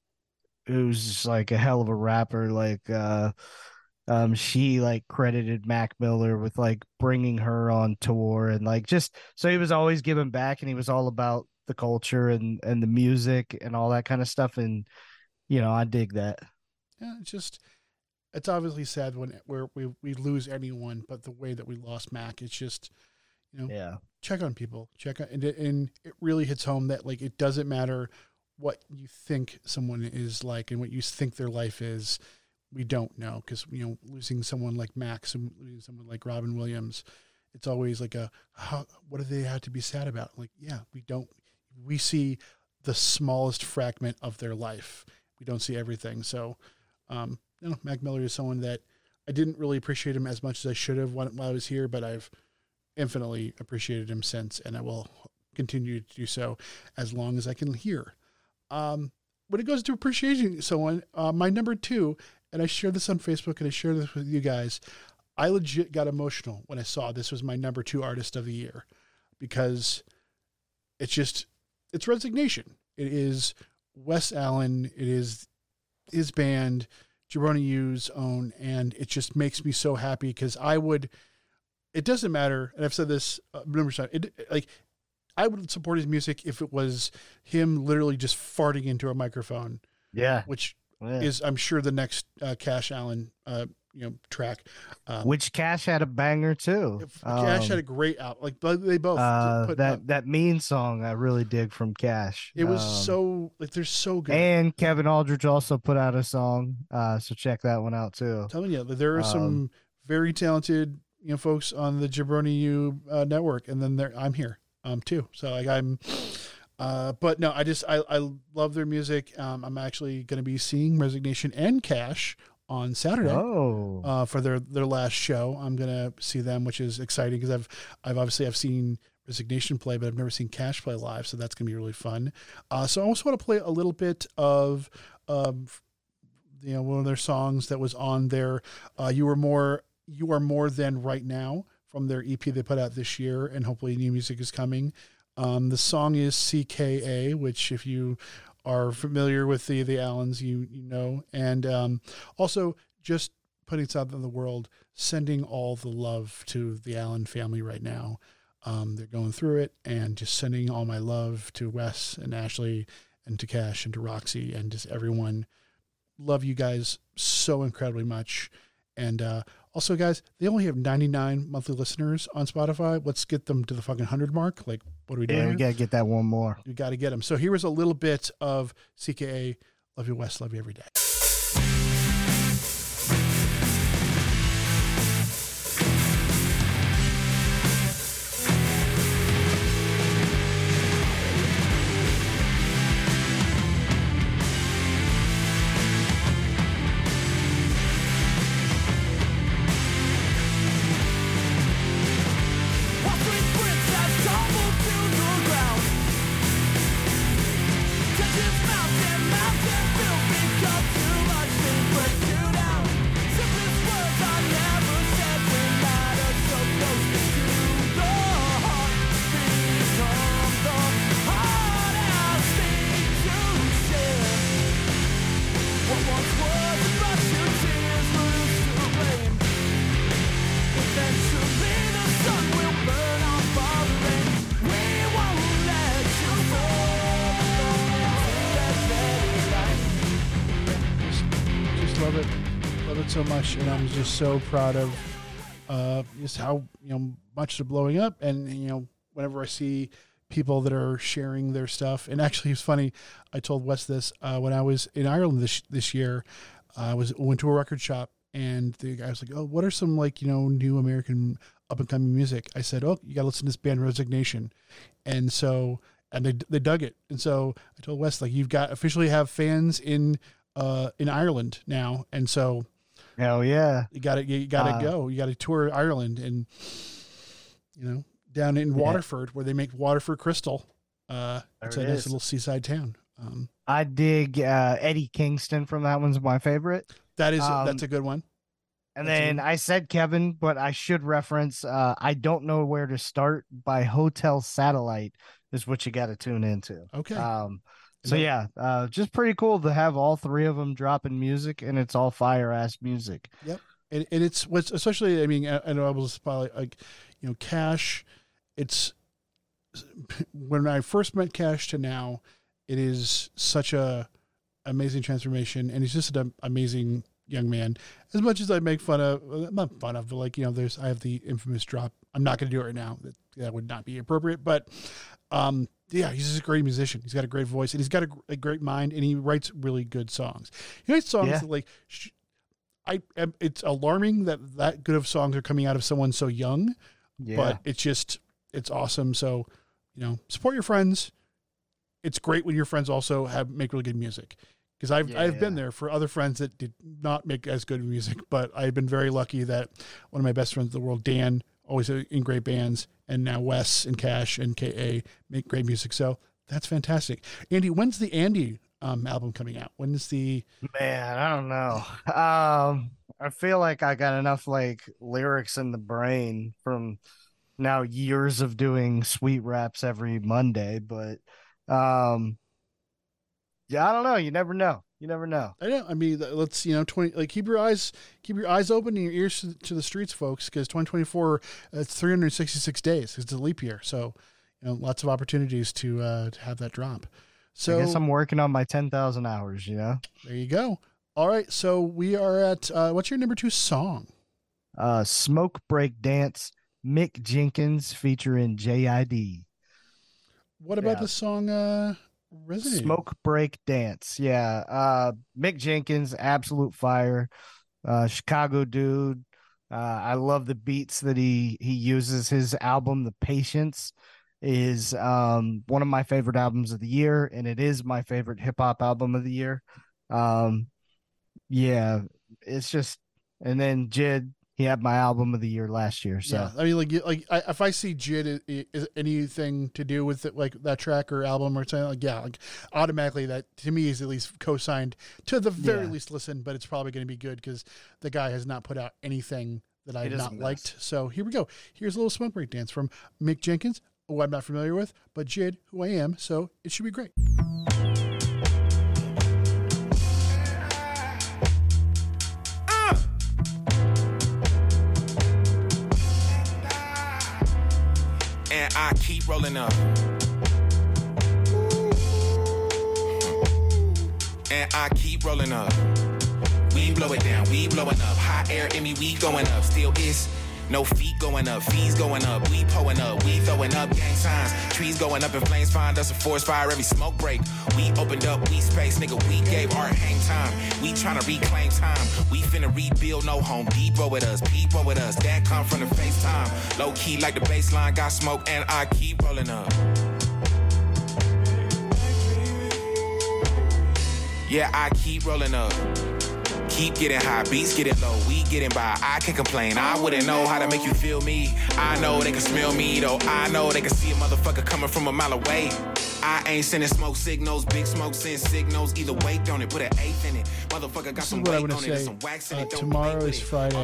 who's like a hell of a rapper, like uh. Um, she like credited Mac Miller with like bringing her on tour and like just so he was always giving back and he was all about the culture and and the music and all that kind of stuff and you know I dig that. yeah, it's just it's obviously sad when we we lose anyone, but the way that we lost Mac, it's just you know Yeah. Check on people, check on and it, and it really hits home that like it doesn't matter what you think someone is like and what you think their life is. We don't know because you know losing someone like Max and losing someone like Robin Williams, it's always like a how, what do they have to be sad about? Like yeah, we don't we see the smallest fragment of their life. We don't see everything. So, um, you know, Mac Miller is someone that I didn't really appreciate him as much as I should have while I was here, but I've infinitely appreciated him since, and I will continue to do so as long as I can hear. Um, when it goes to appreciating someone, uh, my number two, and I shared this on Facebook and I shared this with you guys. I legit got emotional when I saw this was my number two artist of the year because it's just it's resignation. It is Wes Allen. It is his band, Jabroni U's own, and it just makes me so happy because I would. It doesn't matter, and I've said this uh, numerous times. It like I would support his music if it was him literally just farting into a microphone. Yeah. which Yeah. is I'm sure the next uh, Cash Allen uh, you know track. Um, Which Cash had a banger too. Cash Um, had a great album. Like they both uh, put that up- that mean song I really dig from Cash. It was Um, so like they're so good. And Kevin Aldridge also put out a song, uh, so check that one out too. telling you, there are some Um, very talented, you know, folks on the Jabroni U uh, network, and then there I'm here, um, too. So like I'm, uh, but no, I just I I love their music. Um, I'm actually going to be seeing Resignation and Cash on Saturday. Oh. uh, for their their last show. I'm gonna see them, which is exciting because I've I've obviously I've seen Resignation play, but I've never seen Cash play live, so that's gonna be really fun. Uh, so I also want to play a little bit of um, you know one of their songs that was on there. Uh, you were more you are more than right now from their EP they put out this year, and hopefully new music is coming. Um, the song is CKA, which if you are familiar with the the Allens, you you know, and um, also just putting this out in the world, sending all the love to the Allen family right now. Um, they're going through it, and just sending all my love to Wes and Ashley, and to Cash and to Roxy, and just everyone. Love you guys so incredibly much, and uh, also, guys, they only have 99 monthly listeners on Spotify. Let's get them to the fucking 100 mark. Like, what are we doing? Yeah, we gotta get that one more. We got to get them. So here was a little bit of CKA. Love you, Wes. Love you every day. Much. And I'm just so proud of uh, just how, you know, much they're blowing up. And, you know, whenever I see people that are sharing their stuff, and actually it's funny, I told Wes this uh, when I was in Ireland this, this year, I was went to a record shop and the guy was like, "Oh, what are some like you know new American up and coming music?" I said, "Oh, you got to listen to this band Resignation," and so and they they dug it, and so I told Wes like, "You've got officially have fans in uh in Ireland now," and so hell yeah, you got to you got to Uh, go, you got to tour Ireland, and you know down in Yeah. Waterford where they make Waterford Crystal. Uh, it's a it nice little seaside town. Um, I dig uh, Eddie Kingston from that one's my favorite. that is Um, that's a good one. And That's then I said Kevin, but I should reference uh, I don't know where to start by Hotel Satellite is what you got to tune into. Okay. Um so yeah, uh just pretty cool to have all three of them dropping music and it's all fire ass music. Yep. And, and it's what's especially, I mean, I, I know I was probably like, you know, Cash, it's when I first met Cash to now, it is such a amazing transformation. And he's just an amazing young man. As much as I make fun of, not fun of, but like, you know, there's, I have the infamous drop. I'm not going to do it right now. That, that would not be appropriate. But, um, yeah, he's just a great musician. He's got a great voice and he's got a, a great mind and he writes really good songs. He writes songs Yeah. that like, sh- I am, it's alarming that that good of songs are coming out of someone so young, Yeah. but it's just it's awesome. So, you know, support your friends. It's great when your friends also have make really good music. Because I've I've been there for other friends that did not make as good music, but I've been very lucky that one of my best friends in the world, Dan, always in great bands, and now Wes and Cash and Ka make great music. So that's fantastic. Andy, when's the Andy um, album coming out? When is the Man, I don't know. Um, I feel like I got enough like lyrics in the brain from now years of doing sweet raps every Monday, but um, yeah, I don't know. You never know. You never know. I know. I mean, let's you know, twenty. Like keep your eyes, keep your eyes open and your ears to, to the streets, folks, because twenty twenty four, it's three hundred sixty six days. It's a leap year, so you know, lots of opportunities to uh, to have that drop. So I guess I'm working on my ten thousand hours. You know. there you go. All right, so we are at uh, what's your number two song? Uh, Smoke Break Dance, Mick Jenkins featuring JID. What about Yeah. the song uh, Resident? Smoke Break Dance. Yeah. Uh Mick Jenkins, absolute fire. Uh Chicago dude. Uh I love the beats that he he uses. His album The Patience is um one of my favorite albums of the year and it is my favorite hip hop album of the year. Um yeah, it's just and then Jid he had my album of the year last year. So Yeah, I mean, like, like I, if I see Jid i- is anything to do with it, like that track or album or something, like yeah, like automatically that to me is at least co-signed to the very Yeah. least listen. But it's probably going to be good because the guy has not put out anything that I've is not mess. liked. So here we go. Here's a little smoke break dance from Mick Jenkins, who I'm not familiar with, but Jid, who I am. So it should be great. And I keep rolling up. And I keep rolling up. We blow it down, we blowing up. Hot air in me, we going up. Still is no feet going up, fees going up. We pulling up, we throwing up gang signs. Trees going up in flames, find us a forest fire every smoke break. We opened up, we space, nigga, we gave art hang time. We tryna reclaim time. We finna rebuild no home depot with us, people with us. That come from the FaceTime. Low key like the baseline, got smoke and I keep rolling up. Yeah, I keep rolling up. Keep getting high, beats getting low, we getting by. I can complain, I wouldn't know how to make you feel me. I know they can smell me though, I know they can see a motherfucker coming from a mile away. I ain't sending smoke signals, big smoke send signals. Either way, don't it, put an eighth in it. Motherfucker got This some what I weight want on to it and say. some wax in Uh, it. Tomorrow is. Friday.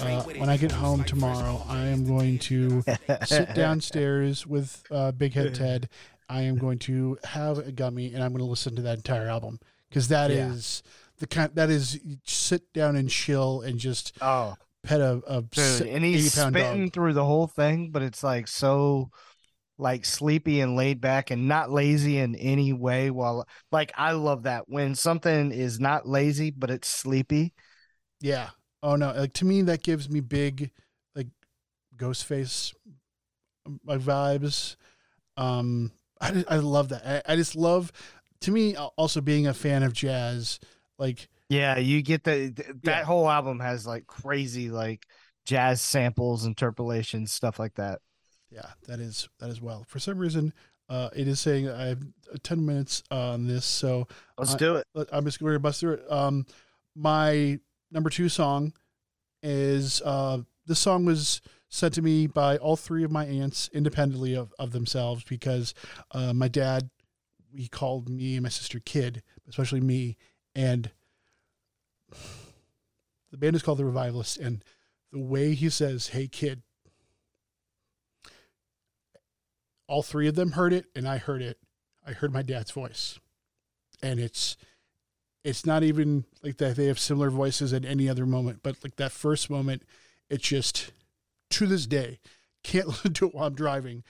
Uh, when I get home tomorrow, I am going to sit [laughs] downstairs with uh, Big Head Ted. I am going to have a gummy, and I'm going to listen to that entire album because that is Yeah. The kind that is you sit down and chill and just oh pet a, a Dude, and he's 80 pound spitting dog. through the whole thing, but it's like so like sleepy and laid back and not lazy in any way while like I love that when something is not lazy but it's sleepy. Yeah. Oh no. Like to me, that gives me big, like, Ghostface, like vibes. Um, I I love that. I, I just love. To me, also being a fan of jazz, like Yeah, you get the th- that whole album has like crazy like jazz samples, interpolations, stuff like that. yeah, that is that is well. For some reason, uh, it is saying I have uh, ten minutes on this, so Let's I- do it. I'm just going to bust through it. Um, my number two song is uh, this song was sent to me by all three of my aunts independently of, of themselves because uh, my dad he called me and my sister kid, especially me, and the band is called the Revivalists, and the way he says "Hey kid," all three of them heard it, and I heard it. I heard my dad's voice, and it's it's not even like that they have similar voices at any other moment, but like that first moment, it's just to this day can't [laughs] listen to it while I'm driving,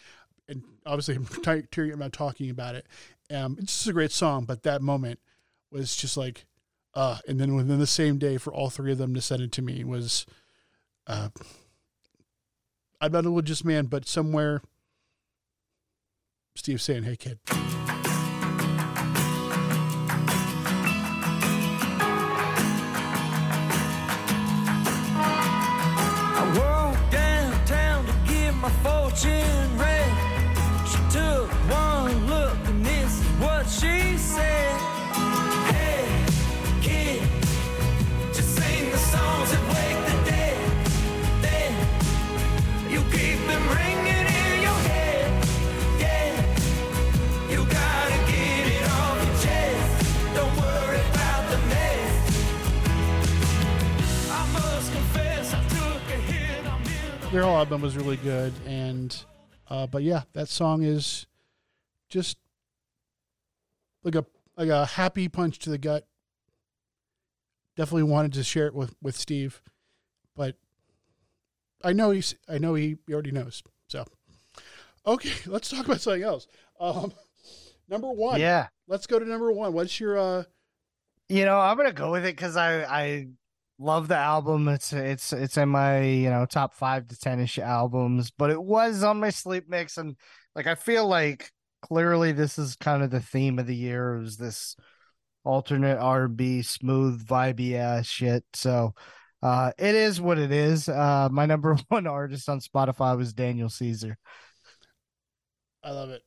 and obviously I'm ti- tearing about talking about it. Um, it's just a great song, but that moment was just like, uh, and then within the same day for all three of them to send it to me was, uh, I'm not a religious man, but somewhere, Steve saying, "Hey kid." Their whole album was really good and uh but yeah that song is just like a like a happy punch to the gut. Definitely wanted to share it with with steve but i know he's i know he, he already knows so. Okay [laughs] let's talk about something else. Um number one. Yeah. let's go to number one. What's your uh You know, I'm gonna go with it because I I love the album. It's it's it's in my you know top five to ten ish albums, but it was on my sleep mix, and like I feel like clearly this is kind of the theme of the year. is this alternate R&B, smooth, vibey ass shit. So uh, it is what it is. Uh, my number [laughs] one artist on Spotify was Daniel Caesar. i love it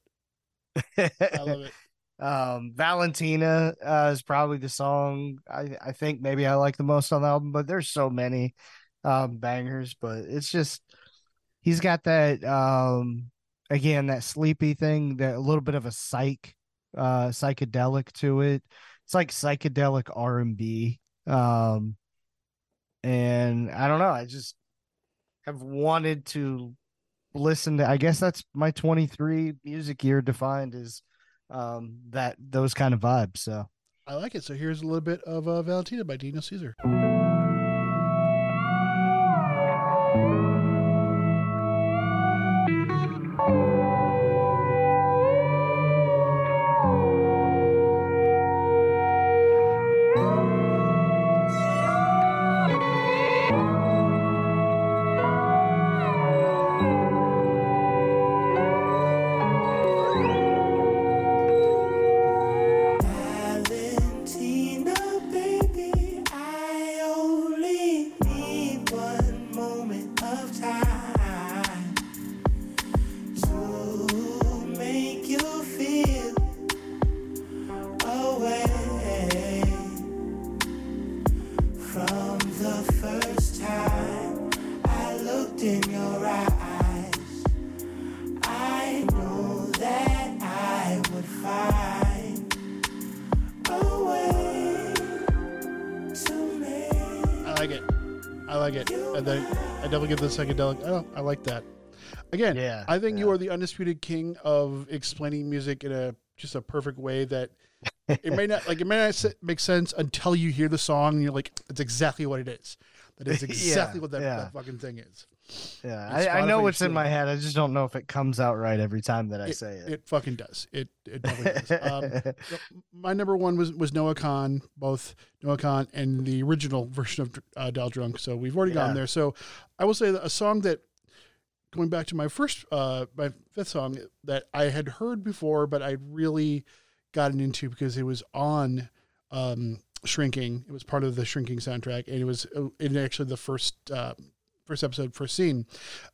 [laughs] i love it Um, Valentina uh, is probably the song I, I think maybe I like the most on the album, but there's so many um bangers, but it's just he's got that um again that sleepy thing, that a little bit of a psych uh psychedelic to it. It's like psychedelic R and B. Um and I don't know, I just have wanted to listen to. I guess that's my 23 music year defined is um that those kind of vibes. So I like it. So here's a little bit of uh, Valentina by Daniel Caesar. Definitely give the psychedelic. Oh, I like that. Again, Yeah, I think you are the undisputed king of explaining music in a just a perfect way that it may not like it may not make sense until you hear the song and you're like, it's exactly what it is. That is [laughs] exactly Yeah, what that, yeah. that fucking thing is. Yeah, I, I know you're what's in my head. I just don't know if it comes out right every time that I it, say it. It fucking does. It it definitely does. [laughs] Um, my number one was was Noah Kahan, both Noah Kahan and the original version of uh, Dial Drunk. So we've already Yeah. gone there. So I will say that a song that going back to my first uh my fifth song that I had heard before, but I really gotten into because it was on um Shrinking. It was part of the Shrinking soundtrack, and it was it in actually the first. Uh, First episode, first scene.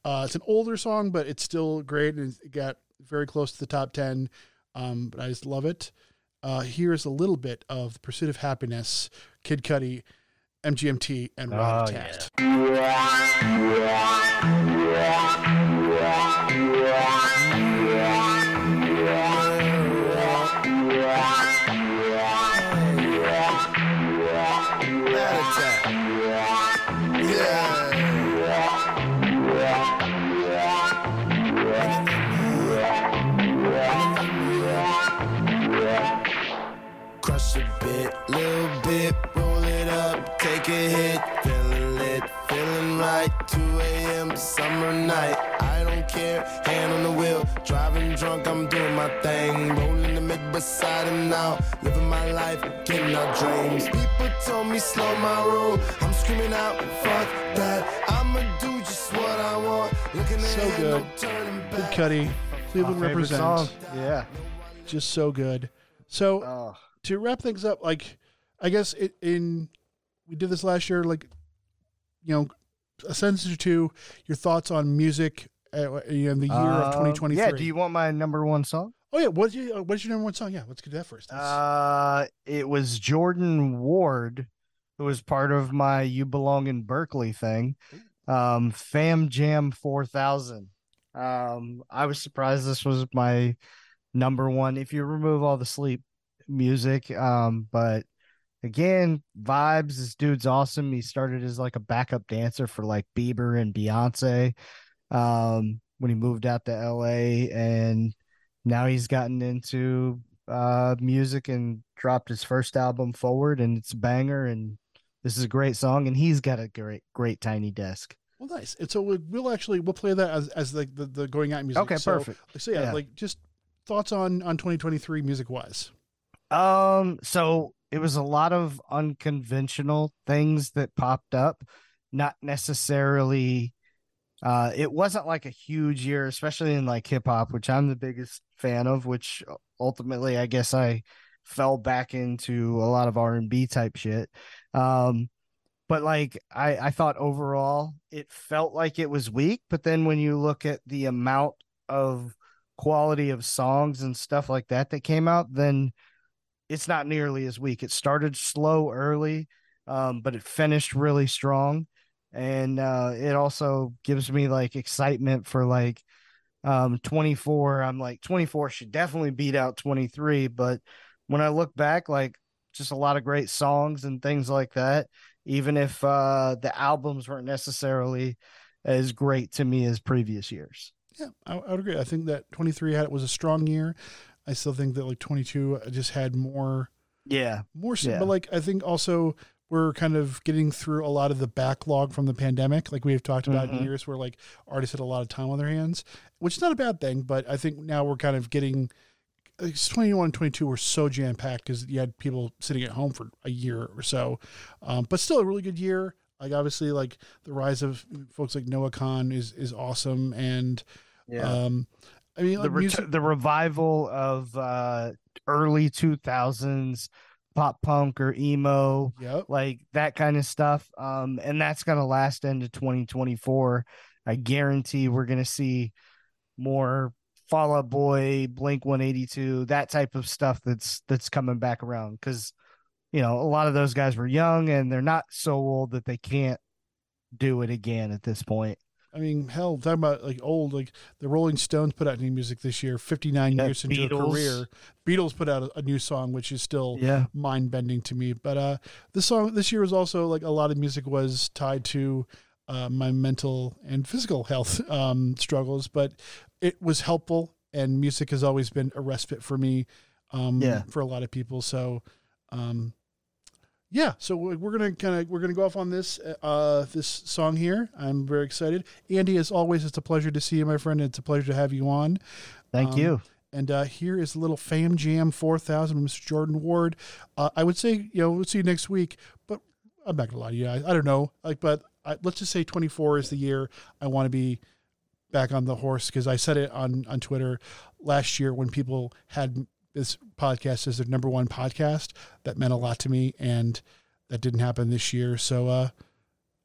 Uh, it's an older song, but it's still great, and it got very close to the top ten. Um, but I just love it. Uh, here's a little bit of "The Pursuit of Happiness," Kid Cudi, MGMT, and Rod Oh, Tast. Crush [laughs] up, take a hit, feeling lit, feeling right. 2 a.m. summer night, I don't care, hand on the wheel, driving drunk, I'm doing my thing, rolling the mid beside him now, living my life, getting our dreams. People told me slow my roll, I'm screaming out, fuck that, I'ma do just what I want. Looking So ahead, good. no turning Kid back. Cudi, Cleveland My represents. song. Yeah. just so good. So Oh. to wrap things up, like I guess it, in we did this last year, like you know, a sentence or two, your thoughts on music uh, in the year of Um, 2023. Yeah. Do you want my number one song? oh yeah, what's your uh, what's your number one song? Yeah, let's do that first. Uh, it was Jordan Ward, who was part of my "You Belong in Berkeley" thing. Um, Fam Jam 4000. Um, I was surprised this was my number one. If you remove all the sleep music, um, but again, vibes. This dude's awesome. He started as like a backup dancer for like Bieber and Beyonce. Um, when he moved out to LA, and now he's gotten into uh music and dropped his first album forward and it's a banger and this is a great song and he's got a great great tiny desk Well, nice. And so we'll, we'll actually we'll play that as as like the, the going out music. Okay, So- perfect. So yeah, Yeah. like just thoughts on on 2023 music wise. um so it was a lot of unconventional things that popped up not necessarily uh it wasn't like a huge year especially in like hip hop which I'm the biggest fan of which ultimately I guess I fell back into a lot of R&B type shit. Um but like I I thought overall it felt like it was weak but then when you look at the amount of quality of songs and stuff like that that came out then it's not nearly as weak it started slow early um but it finished really strong and uh it also gives me like excitement for like um 24 i'm like 24 should definitely beat out 23 but when i look back like just a lot of great songs and things like that even if uh the albums weren't necessarily as great to me as previous years. Yeah, I, I would agree. I think that 23 had it was a strong year. I still think that like 22 just had more. Yeah, more. s- Yeah. But like I think also we're kind of getting through a lot of the backlog from the pandemic, like we've talked about in Mhm. years where like artists had a lot of time on their hands, which is not a bad thing. But I think now we're kind of getting. like, 21 and 22 were so jam packed because you had people sitting at home for a year or so, um, but still a really good year. Like obviously, like the rise of folks like Noah Kahan is is awesome, and Yeah. um, I mean, the like ret- the revival of uh early 2000s pop punk or emo Yep. like that kind of stuff um and that's going to last into 2024 i guarantee we're going to see more fall out boy blink 182 that type of stuff that's that's coming back around cuz you know a lot of those guys were young and they're not so old that they can't do it again at this point I mean, hell, talking about like old, like the Rolling Stones put out new music this year, 59 Yeah, years into a career. Beatles put out a, a new song, which is still Yeah. mind bending to me. But uh, this song this year was also like a lot of music was tied to uh, my mental and physical health [laughs] um, struggles, but it was helpful. And music has always been a respite for me, um, Yeah. for a lot of people. So, um, yeah, so we- we're gonna kind of we're gonna go off on this uh this song here. I'm very excited. Andy, as always, it's a pleasure to see you, my friend. It's a pleasure to have you on. Thank you. And uh, here is a little Fam Jam 4000 from Mr. Jordan Ward. Uh, I would say, you know, we'll see you next week, but I'm not gonna lie to you. I, I don't know, like, but I, let's just say 24 is the year I want to be back on the horse because I said it on on Twitter last year when people had this podcast is their number one podcast. That meant a lot to me, and that didn't happen this year. So uh,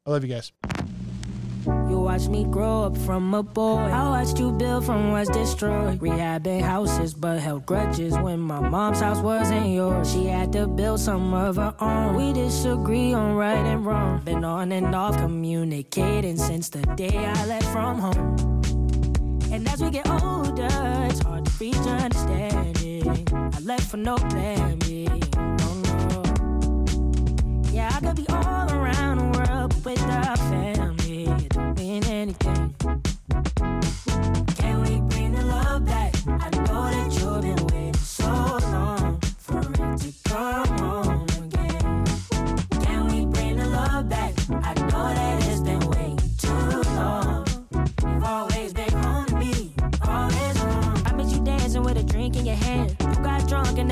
I love you guys. You watched me grow up from a boy. I watched you build from what's destroyed. Rehabbing houses, but held grudges when my mom's house wasn't yours. She had to build some of her own. We disagree on right and wrong. Been on and off communicating since the day I left from home. And as we get older, it's hard to reach understanding. I left for no plan B. Oh no. Yeah, I could be all around the world but without family. Mean anything.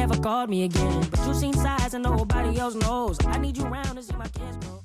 Never called me again. But you seen size and nobody else knows. I need you around to see my kids grow.